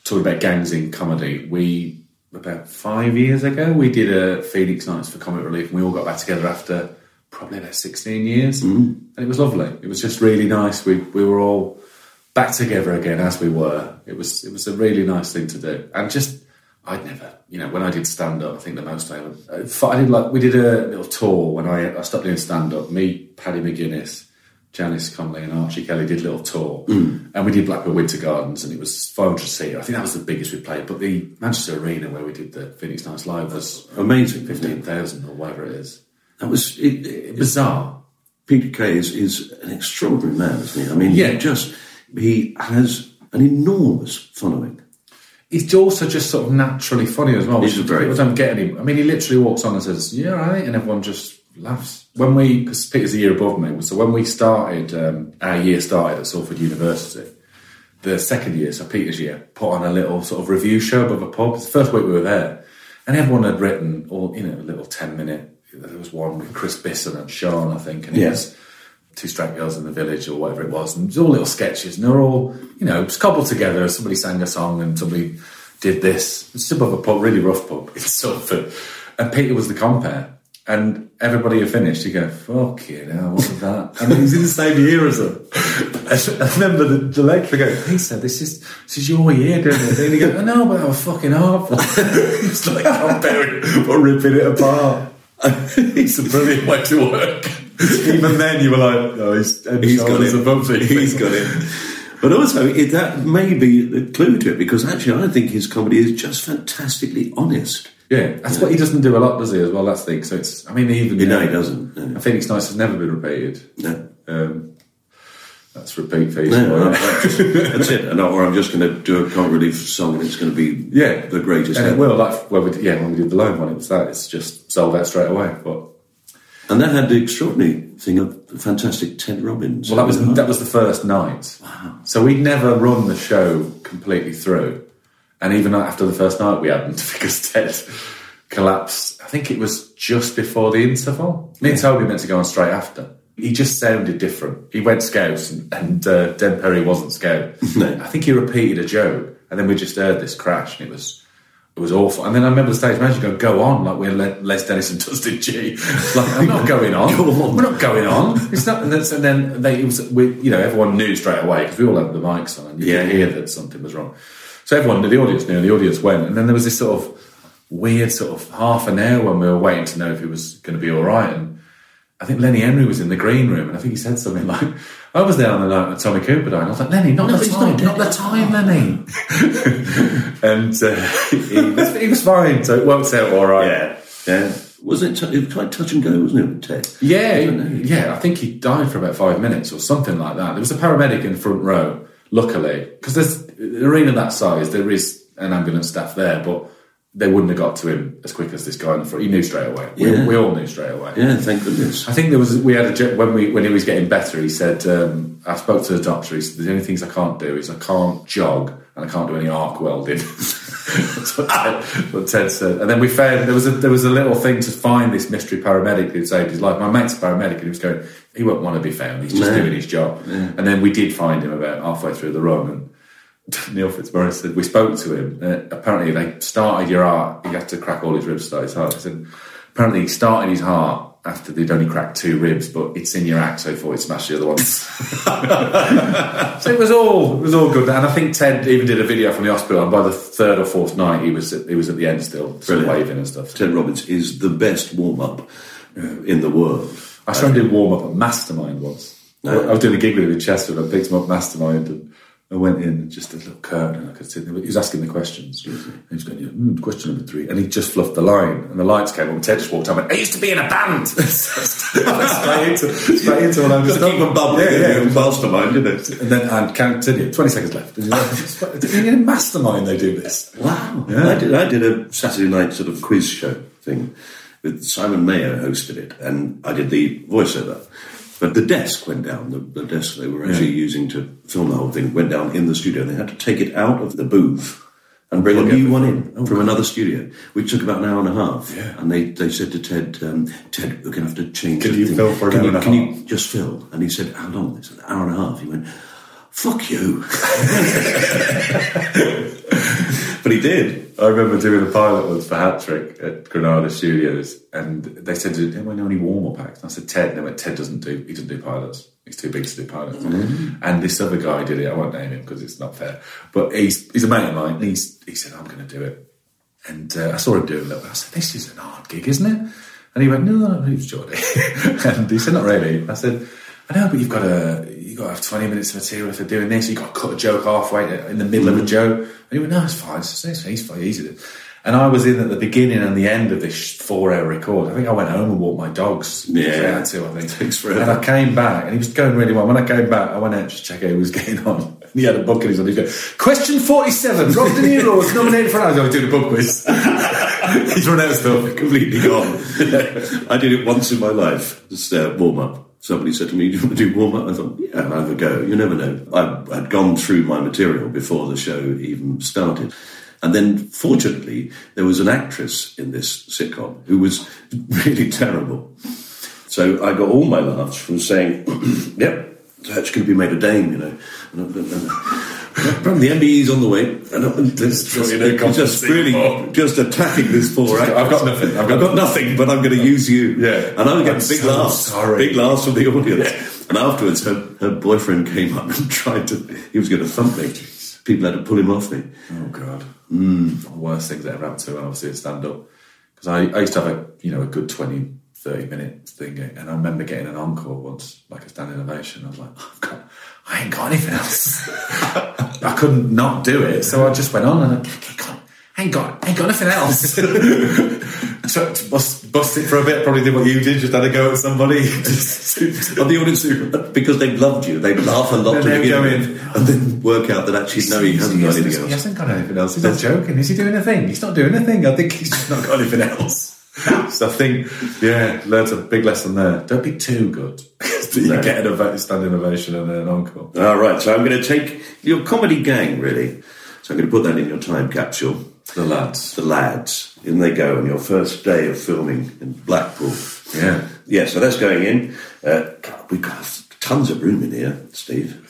talking about gangs in comedy, we about five years ago we did a Phoenix Nights for Comic Relief, and we all got back together after probably about sixteen years, mm. and it was lovely. It was just really nice. We we were all back together again as we were. It was it was a really nice thing to do, and just I'd never, you know, when I did stand up, I think the most I ever, uh, I did like we did a little tour when I I stopped doing stand up. Me, Paddy McGuinness. Janice Connolly and Archie Kelly did a little tour, mm. and we did Blackpool Winter Gardens, and it was 500 seat. I think that was the biggest we played. But the Manchester Arena where we did the Phoenix Nights Live was Amazing, 15,000 or whatever it is. That was it, it, Bizarre. Peter Kay is, is an extraordinary man, isn't he? I mean, Yeah. just he has an enormous following. He's also just sort of naturally funny as well. He's which very people don't get any. I mean, he literally walks on and says, "Yeah, right," and everyone just laughs. When we, because Peter's a year above me, so when we started, um, our year started at Salford University. The second year, so Peter's year, put on a little sort of revue show above a pub. It's the first week we were there, and everyone had written all you know a little ten minute. There was one with Chris Bisson and Sean, I think, and Yeah. was two straight girls in the village or whatever it was, and it was all little sketches, and they're all you know cobbled together. Somebody sang a song, and somebody did this. It's above a pub, really rough pub [LAUGHS] in Salford, and Peter was the compare. And everybody had finished, you go, fuck you know, what was that? And he's in the same year as them. [LAUGHS] I remember the, the lecturer go, Peter, this is this is your year, doing it. And he goes, I know, but I was fucking awful. it's [LAUGHS] like comparing or ripping it apart. it's a brilliant way to work. Even then, you were like, "Oh, he's, He's got it. above me." [LAUGHS] He's got it. But also, it, that may be the clue to it because actually, I think his comedy is just fantastically honest. Yeah, that's what he doesn't do a lot, does he? As well, that's the thing. So it's, I mean, even No, he doesn't. No. I Phoenix Nights has never been repeated. No. Um, that's repeat fees. No, it. that's, it. And, or I'm just going to do a comic relief song and it's going to be yeah, the greatest And it will. Like when we did, yeah, when we did the loan one, it was that. It's just sold out straight away. But And that had the extraordinary thing of the fantastic Ted Robbins. well, that was that was the first night. Wow. So we'd never run the show completely through, and even after the first night, we hadn't [LAUGHS] because Ted collapsed. I think it was just before the interval. Me and Toby meant to go on straight after. He just sounded different. He went scouts, and, and uh, Den Perry wasn't scout. [LAUGHS] I think he repeated a joke, and then we just heard this crash, and it was. It was awful. And then I remember the stage manager go, go on, like we're Le- Les Dennis and Dustin Gee. [LAUGHS] Like, I'm not [LAUGHS] going on. We're not going on. [LAUGHS] It's not. And then, and then they, it was, we, you know, everyone knew straight away because we all had the mics on and you Yeah. could hear that something was wrong. So everyone, the audience knew, and the audience went. And then there was this sort of weird sort of half an hour when we were waiting to know if he was going to be all right. And I think Lenny Henry was in the green room, and I think he said something like, "I was there on the night when Tommy Cooper died." And I was like, "Lenny, not No, the time, not not, the time, Lenny." [LAUGHS] and uh, he, was, he was fine, so it worked out all right. Yeah. Yeah. Wasn't it, t- it was quite touch and go, wasn't it, Ted? Yeah, I yeah. I think he died for about five minutes or something like that. There was a paramedic in the front row, luckily, because there's an arena that size. There is an ambulance staff there, but they wouldn't have got to him as quick as this guy in the front. He knew straight away. We, Yeah. we all knew straight away. Yeah, thank goodness. I think there was we had a when we when he was getting better. He said, um, "I spoke to the doctor. He said the only things I can't do is I can't jog and I can't do any arc welding." [LAUGHS] That's what Ted, what Ted said. And then we found there was a there was a little thing to find this mystery paramedic who saved his life. My mate's a paramedic, and he was going, "He won't want to be found. He's just No. doing his job." And then we did find him about halfway through the run, and Neil Fitzmaurice said we spoke to him. Uh, apparently, they started your heart. He had to crack all his ribs to start his heart. He said apparently he started his heart after they'd only cracked two ribs, but it's in your act, so he thought he'd smash the other ones. [LAUGHS] so it was all it was all good. And I think Ted even did a video from the hospital. And by the third or fourth night, he was at, he was at the end still, still waving and stuff. Ted Robbins is the best warm up uh, in the world. I saw him do warm up at Mastermind once. I was doing a gig with him in Chester, and I picked him up Mastermind, and I went in and just a little curtain, and I could see he was asking the questions. And he was going, yeah, mm, question number three, and he just fluffed the line, and the lights came on. Ted just walked up and went, I used to be in a band. [LAUGHS] straight into, straight into of Got to keep them bubbling Yeah, yeah. in mastermind, didn't it? And then and continue. Twenty seconds left. In a mastermind they do this. Wow. I, did, I did a Saturday night sort of quiz show thing with Simon Mayer hosted it, and I did the voiceover. But the desk went down, the, the desk they were actually using to film the whole thing went down in the studio. They had to take it out of the booth and bring a new one in from another studio, which took about an hour and a half. Yeah. And they, they said to Ted, um, Ted, we're going to have to change Can you thing. fill for an can hour you, and a half? can you just fill? And he said, how long? They said, an hour and a half. He went, fuck you. [LAUGHS] but he did. I remember doing a pilot once for Hat Trick at Granada Studios, and they said, "Do anyone know any warm up acts?" And I said, "Ted." And they went, "Ted doesn't do. He doesn't do pilots. He's too big to do pilots." And this other guy did it. I won't name him because it's not fair. But he's he's a mate of mine. And he's he said, "I'm going to do it." And uh, I saw him do it a little bit. I said, "This is an hard gig, isn't it?" And he went, "No, no, no, it's Geordie." [LAUGHS] and he said, "Not really." I said, "I know, but you've got to you've got to have 20 minutes of material if they're doing this. You've got to cut a joke halfway in the middle of a joke." And he went, "No, it's fine. It's, it's, it's fine. Easy." to. And I was in at the beginning and the end of this four-hour record. I think I went home and walked my dogs. Yeah. I had to, I think. Takes forever. And I came back, and he was going really well. When I came back, I went out to check how he was getting on. [LAUGHS] he had a book in his hand. He'd Question 47, Rob De Niro was nominated for an I was doing a book quiz. [LAUGHS] He's run out of stuff. completely gone. [LAUGHS] I did it once in my life, just uh, warm up. Somebody said to me, [LAUGHS] Do you want to do warm up? I thought, Yeah, I'll have a go. You never know. I, I'd gone through my material before the show even started. And then, fortunately, there was an actress in this sitcom who was [LAUGHS] really terrible. So I got all my laughs from saying, [CLEARS THROAT] Yep, that's going to be made a dame, you know. From the MBE's on the way, and I'm just, just, just really just attacking this poor actress. I've got nothing. I've got, nothing, but I'm going to use you. Yeah. And I was getting I'm big so laughs, sorry. big laughs from the [LAUGHS] audience. And afterwards, her, her boyfriend came up and [LAUGHS] tried to. He was going to thump me. People had to pull him off me. Oh god, mm. the worst things that ever happened to me when I was doing stand up. Because I, I used to have a you know a good 20, 30 minute thing, and I remember getting an encore once, like a standing ovation. I was like, oh, I've got, I ain't got anything else. I couldn't not do it, so I just went on and I, I I ain't got, ain't got anything else. [LAUGHS] so to bust, bust it for a bit, probably did what you did, just had a go at somebody. [LAUGHS] And the audience, because they loved you, they laugh a lot to begin with, and then work out that actually, no, he hasn't got anything else. He hasn't got anything else. He's not joking. Is he doing a thing? He's not doing a thing. I think he's just not got anything else. [LAUGHS] so I think, yeah, learned a big lesson there. Don't be too good. You No. get an standing ovation and an encore. All right, so I'm going to take your comedy gang, really. So I'm going to put that in your time capsule. The lads. The lads, in they go on your first day of filming in Blackpool. Yeah. Yeah, so that's going in. Uh, God, we've got tons of room in here, Steve.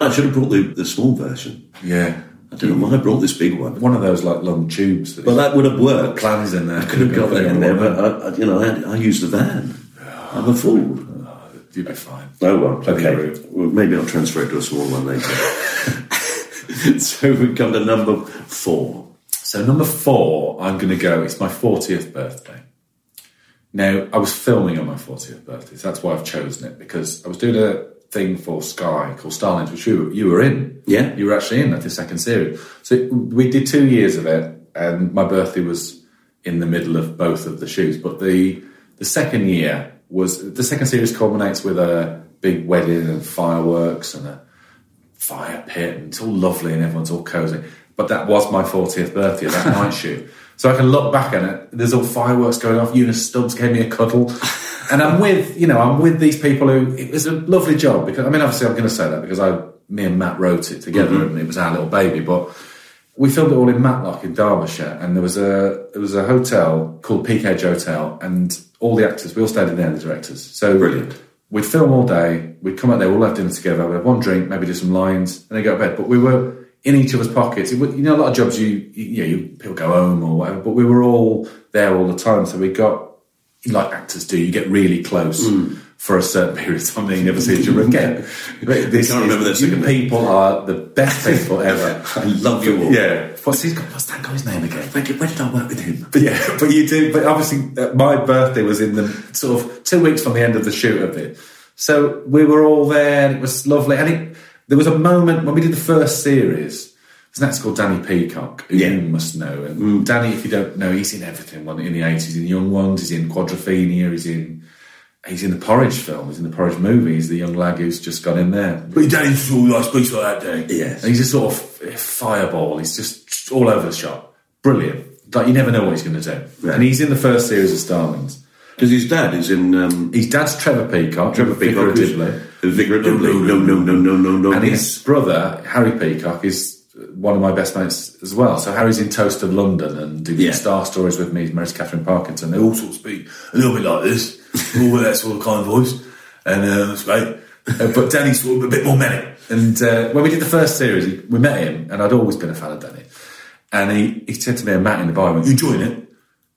I should have brought the, the small version. Yeah. I don't know why I brought this big one. One of those like long tubes. That Well, that would have worked. plans in there. I could have got that in there, but I, I, you know, I, I use the van. I'm a fool. You'd be fine. Oh well, okay. Well, maybe I'll transfer it to a small one later. [LAUGHS] so we've come to number four. So number four, I'm going to go. It's my 40th birthday. Now, I was filming on my 40th birthday, so that's why I've chosen it because I was doing a thing for Sky called Starlings, which you, you were in. Yeah. you were actually in at the second series. So we did two years of it, and my birthday was in the middle of both of the shoots. But the the second year was the second series culminates with a big wedding and fireworks and a fire pit and it's all lovely and everyone's all cozy. But that was my 40th birthday, that [LAUGHS] night shoot. So I can look back on it. There's all fireworks going off. Una Stubbs gave me a cuddle. [LAUGHS] And I'm with, you know, I'm with these people who, it was a lovely job because, I mean, obviously I'm going to say that because I, me and Matt wrote it together mm-hmm. and it was our little baby, but we filmed it all in Matlock in Derbyshire, and there was a there was a hotel called Peak Edge Hotel, and all the actors we all stayed in there, the directors. So Brilliant. We'd film all day. We'd come out there, all have dinner together. We'd have one drink, maybe do some lines, and then go to bed. But we were in each other's pockets. It, you know, a lot of jobs you you, you, know, you people go home or whatever, but we were all there all the time. So we got like actors do. You get really close. Mm. For a certain period of time, then you never see each other again. [LAUGHS] But this Can't remember you people are the best people ever. I love you all. Yeah. What's his what's that guy's name again? Where did, did I work with him? But [LAUGHS] yeah, but you do. But obviously, uh, my birthday was in the sort of two weeks from the end of the shoot of it. So we were all there, and it was lovely. And it, there was a moment when we did the first series. An actor called Danny Peacock, who Yeah. you must know. And Danny, if you don't know, he's in everything. One in the eighties, in Young Ones, he's in Quadrophenia, he's in. He's in the Porridge film. He's in the Porridge movie. He's the young lad who's just got in there. But Danny's all like speaks like that, Danny. Yes. And he's a sort of fireball. He's just all over the shop. Brilliant. Like you never know what he's going to do. Right. And he's in the first series of Starlings. Because his dad is in um, His dad's Trevor Peacock. Trevor Peacock. who's- figuratively. who's figuratively. No, no, no, no, no, no. And his brother, Harry Peacock, is one of my best mates as well. So Harry's in Toast of London and did Yeah. Star Stories with me, marries Katherine Parkinson. They all sort of speak a little bit like this, all with that sort of kind of voice. And uh, it's great. Uh, but Danny's sort of a bit more manic. And uh, when we did the first series, we met him, and I'd always been a fan of Danny. And he, he said to me and Matt in the bar, You join it?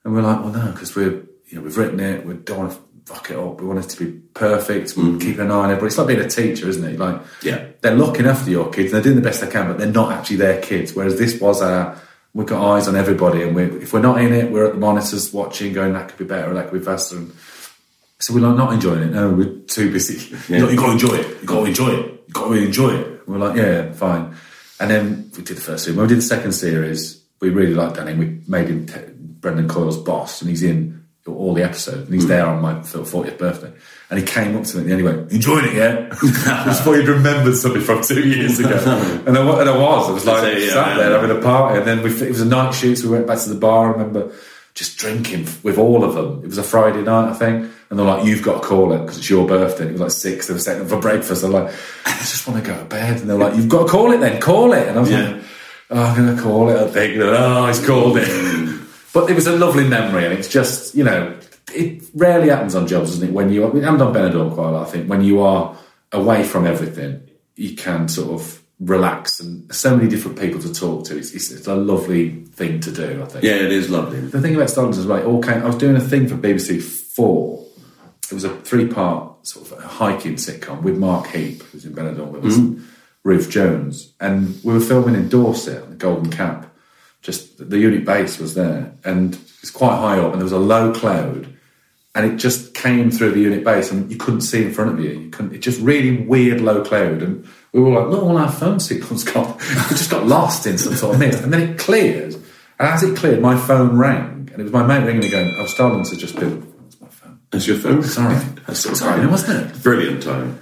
And we're like, Well, no, because we're, you know, we've written it, we don't want to fuck it up, we want it to be perfect, we're mm-hmm. keeping an eye on everybody. It's like being a teacher, isn't it? Like, Yeah. they're looking after your kids, and they're doing the best they can, but they're not actually their kids. Whereas this was our, we've got eyes on everybody, and we if we're not in it, we're at the monitors watching, going, That could be better, that could be faster. And so we're like, not enjoying it. No, we're too busy. [LAUGHS] Yeah. You, got, to enjoy it. You got to enjoy it. You got to really enjoy it. And we're like, yeah, yeah, fine. And then we did the first series. When we did the second series, we really liked Danny. We made him t- Brendan Coyle's boss, and he's in all the episodes, and he's hmm. there on my 40th birthday. And he came up to me and he went, "Enjoying it yet?" Just thought he'd remembered something from two years ago, [LAUGHS] and I, and I was. I was like say, yeah, sat there yeah. having a party, and then we, it was a night shoot, so we went back to the bar. I remember just drinking with all of them. It was a Friday night, I think, and they're like, "You've got to call it because it's your birthday." And it was like six. They were setting up for breakfast. I'm like, "I just want to go to bed," and they're like, "You've got to call it then. Call it." And I was Yeah. like, oh, "I'm going to call it." I think, "Oh, he's called it." [LAUGHS] but it was a lovely memory, and it's just you know, it rarely happens on jobs, doesn't it? When you, mean, I'm on Benidorm quite a lot. I think when you are away from everything, you can sort of relax, and so many different people to talk to. It's, it's, it's a lovely thing to do. I think. Yeah, it is lovely. The thing about Starlings is like all came. I was doing a thing for BBC Four. It was a three-part sort of hiking sitcom with Mark Heap, who's in Benidorm with us, mm-hmm. and Ruth Jones, and we were filming in Dorset, the Golden Cap. Just the unit base was there, and it's quite high up, and there was a low cloud, and it just came through the unit base, and you couldn't see in front of you. You couldn't. It just really weird low cloud, and we were like, "Look, all our phone signals [LAUGHS] got. We just got lost in some sort of mist." And then it cleared, and as it cleared, my phone rang, and it was my mate ringing me, going, "Oh, Starlings had just been." That's my phone. That's your phone? Sorry, That's sorry, wasn't it? Brilliant time.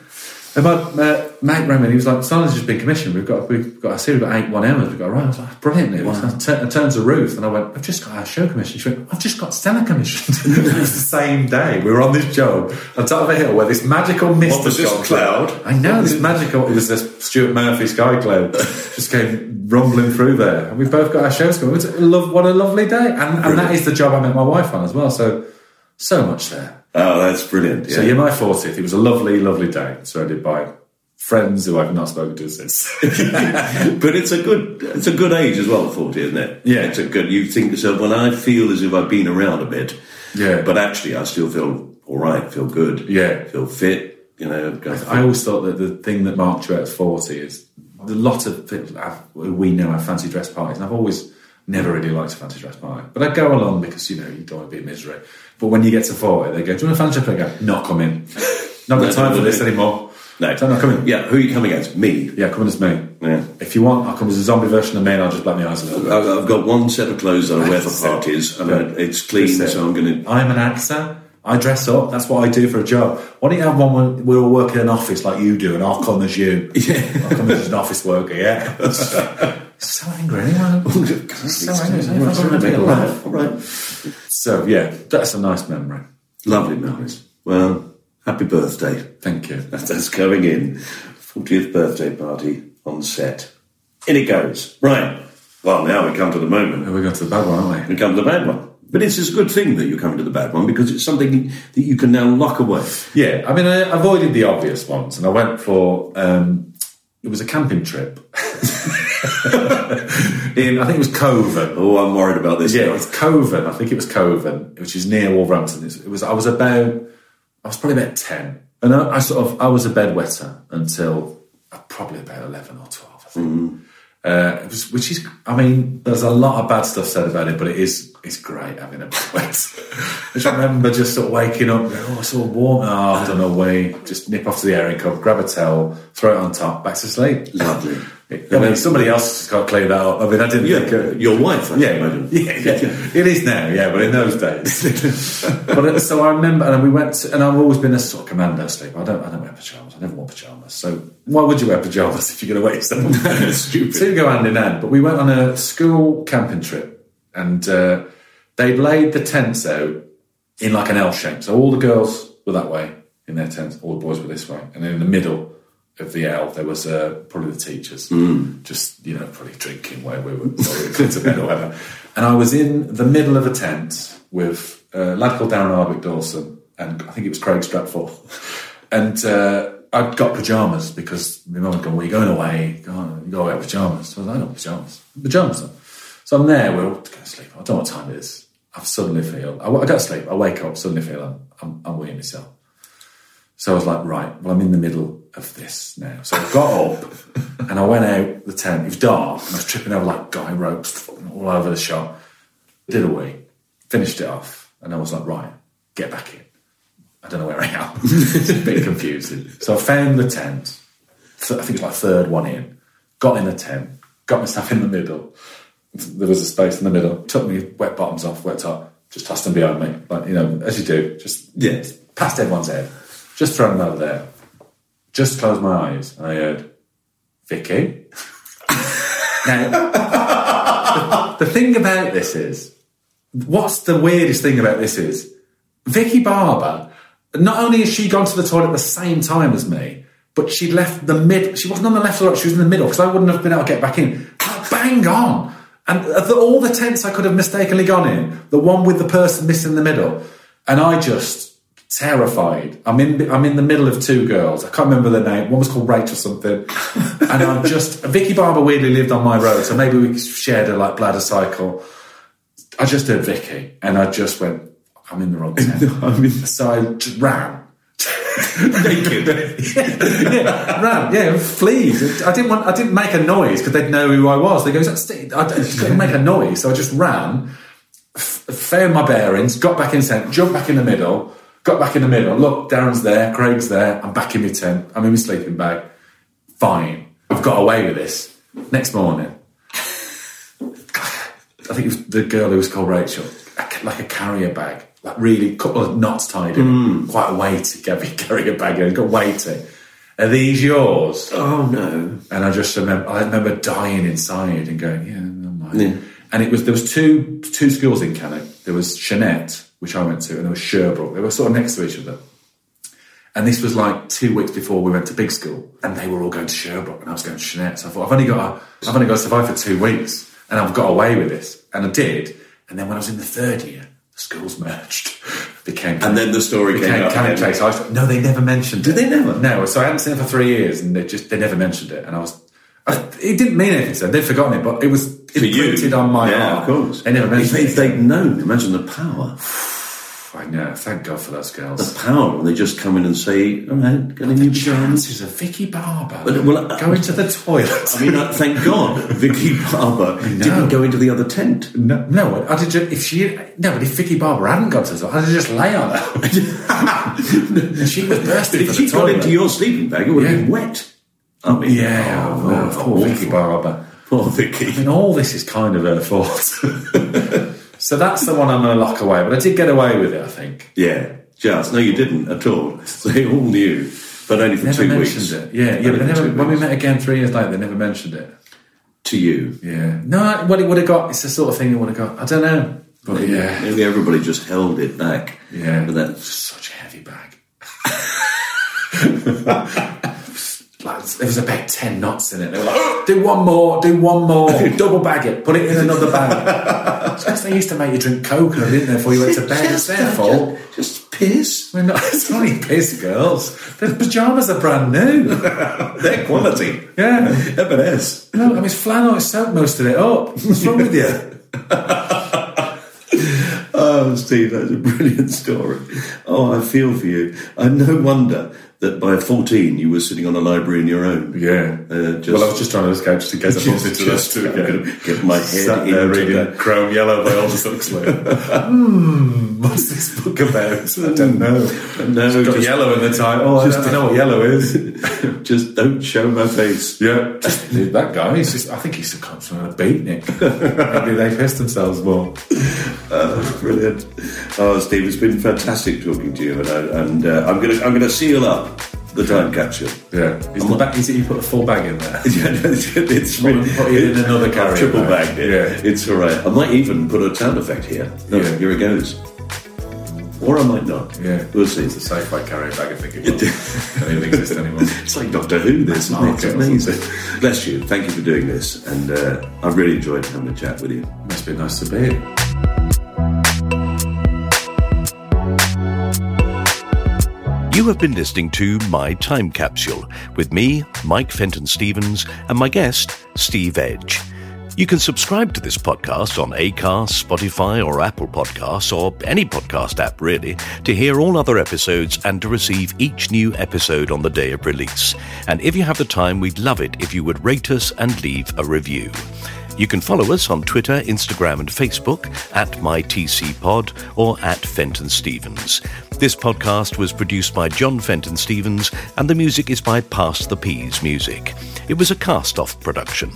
And my uh, mate rang me he was like, Silence has just been commissioned. We've got, we've got, I see we've got eight one hours. We've got, right. I was like, brilliant news. I, tur- I turned to Ruth and I went, I've just got our show commissioned. She went, I've just got Stella commissioned. [LAUGHS] it was the same day. We were on this job on top of a hill where this magical mist What was this cloud? through. I know, this [LAUGHS] magical, it was this Stuart Murphy sky cloud just came rumbling through there. And we both got our shows going. It was a love, what a lovely day. And, and that is the job I met my wife on as well. So, so much there. Oh, that's brilliant. Yeah. So you're my 40th. It was a lovely, lovely day. Surrounded by friends who I've not spoken to since. [LAUGHS] [LAUGHS] but it's a good it's a good age as well, forty, isn't it? Yeah. It's a good you think to yourself, well I feel as if I've been around a bit. Yeah. But actually I still feel all right, feel good. Yeah. Feel fit, you know, go I always thought that the thing that marked you out as 40 is a lot of people we know have fancy dress parties, and I've always never really liked a fancy dress party. But I'd go along because, you know, you don't want to be in misery. But when you get to 40, they go, Do you want a fancy dress party? I go, Not coming. Not got time for this anymore. No. So I'm not coming. Yeah, who are you coming as? Me. Yeah, come as me. Yeah. If you want, I'll come as a zombie version of me and I'll just black my eyes a little bit. I've got one set of clothes that I wear [LAUGHS] for parties, and Yeah. It's clean, That's so I'm going to. I'm an actor. I dress up. That's what I do for a job. Why don't you have one when we're all working in an office like you do, and I'll come as you? [LAUGHS] Yeah, I'll come as an office worker. Yeah. [LAUGHS] so angry, anyone? [LAUGHS] so angry. All right, all right, all right. So yeah, that's a nice memory. Lovely memories. Well, happy birthday. Thank you. That's, going in. 40th birthday party on set. In it goes. Right. Well, now we come to the moment. We're going to the bad one, aren't we? We come to the bad one. But it's a good thing that you're coming to the bad one because it's something that you can now lock away. Yeah, I mean, I avoided the obvious ones, and I went for um, it was a camping trip. [LAUGHS] [LAUGHS] in I think it was Coven. Oh, I'm worried about this. Yeah, now. it's Coven. I think it was Coven, which is near Wolverhampton. It was. I was about. I was probably about ten, and I, I sort of. I was a bedwetter until uh, probably about eleven or twelve. I think. Uh, it was, which is. I mean, there's a lot of bad stuff said about it, but it is. It's great having a bedwet. [LAUGHS] I just remember just sort of waking up. Going, oh, it's all warm. Oh, I've done a wee. Just nip off to the airing cup, grab a towel, throw it on top, back to sleep. Lovely. I mean, somebody else has got to clean that up. I mean, I didn't Yeah, think. Uh, your wife, I yeah, imagine. [LAUGHS] yeah, yeah. It is now, yeah, but in those days. [LAUGHS] but uh, so I remember, and we went, to, and I've always been a sort of commando sleeper. I don't, I don't wear pajamas. I never wore pajamas. So why would you wear pajamas [LAUGHS] if you're going to wear yourself? Stupid. So you go hand in hand. But we went on a school camping trip, and uh, they'd laid the tents out in like an L shape. So all the girls were that way in their tents, all the boys were this way, and then in the middle of the L there was uh, probably the teachers, just you know probably drinking where we were, where we were going to bed or whatever. And I was in the middle of a tent with uh, a lad called Darren Arbick Dawson, and I think it was Craig Stratford, and. Uh, I'd got pajamas because my mum had gone, Well, you're going away, go on, you go away with pajamas. So I was like, I pajamas. Pajamas. Then. So I'm there, we're all going to sleep. I don't know what time it is. I suddenly feel, I, I go to sleep, I wake up, suddenly feel I'm, I'm, I'm weeing myself. So I was like, right, well, I'm in the middle of this now. So I got up [LAUGHS] and I went out the tent. It was dark and I was tripping over like guy ropes all over the shop. Did a wee, finished it off, and I was like, right, get back in. I don't know where I am. [LAUGHS] it's a bit confusing. So I found the tent. So I think it's like third one in. Got in the tent. Got myself in the middle. There was a space in the middle. Took me wet bottoms off, wet top. just tossed them behind me, like you know, as you do, just Yeah. past everyone's head, just thrown them over there. Just closed my eyes, and I heard Vicky. [LAUGHS] now, the, the thing about this is, what's the weirdest thing about this is, Vicky Barber. Not only has she gone to the toilet at the same time as me, but she left the mid. She wasn't on the left or right. She was in the middle because I wouldn't have been able to get back in. Bang on. And the, all the tents I could have mistakenly gone in, the one with the person missing the middle, and I just terrified. I'm in. I'm in the middle of two girls. I can't remember their name. One was called Rachel something, [LAUGHS] and I'm just. Vicky Barber weirdly lived on my road, so maybe we shared a like bladder cycle. I just heard Vicky, and I just went. I'm in the wrong tent. so I just ran. Naked. [LAUGHS] yeah, ran. Yeah, fleas. I didn't want. I didn't make a noise because they'd know who I was. They go, "Is? I couldn't make a noise, so I just ran, f- found my bearings, got back in jumped back in the middle, got back in the middle. Look, Darren's there, Craig's there. I'm back in my tent. I'm in my sleeping bag. Fine. I've got away with this. Next morning, I think it was the girl who was called Rachel, like a carrier bag, like really couple of knots tied in, hmm. quite a weighty carry- carrier bag, and got weighty. Are these yours? Oh no. And I just remember, I remember dying inside and going, yeah, never mind. Yeah. And it was there was two two schools in Cannock. There was Chanette, which I went to, and there was Sherbrooke. They were sort of next to each other. And this was like two weeks before we went to big school, and they were all going to Sherbrooke, and I was going to Chanette. So I thought, I've only got to, I've only got to survive for two weeks, and I've got away with this, and I did. And then when I was in the third year, the schools merged, [LAUGHS] became And then the story came became out Cannock again. Place. Was, no, they never mentioned it. Did it. they never? No, so I hadn't seen it for three years, and they just they never mentioned it, and I was. I, it didn't mean anything, so they'd forgotten it, but it was imprinted on my yeah, heart. of course. They never mentioned if, it. if they'd known, imagine the power. I know. Thank God for those girls. The power when they just come in and say, all right, got a new chance. Chances of Vicky Barber But, well, uh, going to the toilet. I mean, uh, thank God [LAUGHS] Vicky Barber didn't go into the other tent. no, no, I'd have just, if she no, but if Vicky Barber hadn't got to the toilet, I'd just lay on her. [LAUGHS] she was bursting If she got into your sleeping bag, it would have been wet. I mean, yeah, oh, oh, no, poor awful. Vicky Barber. Poor Vicky. I mean, all this is kind of her fault. [LAUGHS] so that's the one I'm going to lock away, but I did get away with it, I think. Yeah, just no, you didn't at all. They all knew, but only for Never two mentioned weeks. it. Yeah, yeah, Only but they never, when we met again three years later, they never mentioned it. to you, Yeah. No, what it would have got, it's the sort of thing it would have got. I don't know. But yeah. maybe everybody just held it back. Yeah. but that's Such a heavy bag. [LAUGHS] like, there was about 10 knots in it. They were like, "Oh, do one more, do one more, [LAUGHS] double bag it, put it in another bag. [LAUGHS] Because they used to make you drink coconut, didn't they, before you went to bed? It's their fault. Just piss. We're not, [LAUGHS] it's only piss, girls. The pyjamas are brand new. Their quality. Yeah. M&S. No, I mean, it's flannel, it's soaked most of it up. What's wrong with you? Oh, Steve, that's a brilliant story. Oh, I feel for you. And no wonder that by 14 you were sitting on a library in your own. Yeah. Uh, just- well, I was just trying to escape just case I bumped into those Just- gonna again. get my head Sat there into reading that. Crome Yellow by Aldous Huxley. [LAUGHS] Hmm, what's this book about? I don't know. No, It's got just- yellow in the title. I just- don't know what yellow is. [LAUGHS] Just don't show my face. yeah, just that guy. He's just. I think he's a constantly a beatnik. Maybe they pissed themselves more. [LAUGHS] Oh, brilliant. Oh, Steve, it's been fantastic talking to you, and, I, and uh, I'm gonna I'm gonna seal up the time capsule. Yeah, is, the back, is it you put a full bag in there? [LAUGHS] Yeah, no, it's, it's Put put it in another carrier triple bag. it. Yeah. it's all right. I might even put a sound effect here. No, Yeah. here it goes. Or I might not. Yeah, we'll see. It's a safe carrier bag. I think it don't exist anymore. [LAUGHS] It's like Doctor Who, this, isn't it? It's amazing. Bless you. Thank you for doing this. And uh, I've really enjoyed having a chat with you. Must be nice to be here. You have been listening to My Time Capsule with me, Mike Fenton Stevens, and my guest, Steve Edge. You can subscribe to this podcast on Acast, Spotify, or Apple Podcasts, or any podcast app really, to hear all other episodes and to receive each new episode on the day of release. And if you have the time, we'd love it if you would rate us and leave a review. You can follow us on Twitter, Instagram, and Facebook at MyTCPod or at Fenton Stevens. This podcast was produced by John Fenton Stevens, and the music is by Pass the Peas Music. It was a cast off production.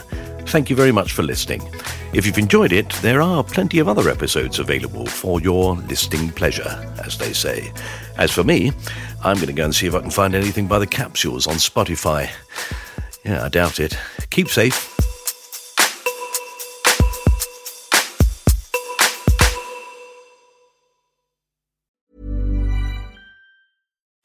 Thank you very much for listening. If you've enjoyed it, there are plenty of other episodes available for your listening pleasure, as they say. As for me, I'm going to go and see if I can find anything by the capsules on Spotify. Yeah, I doubt it. Keep safe.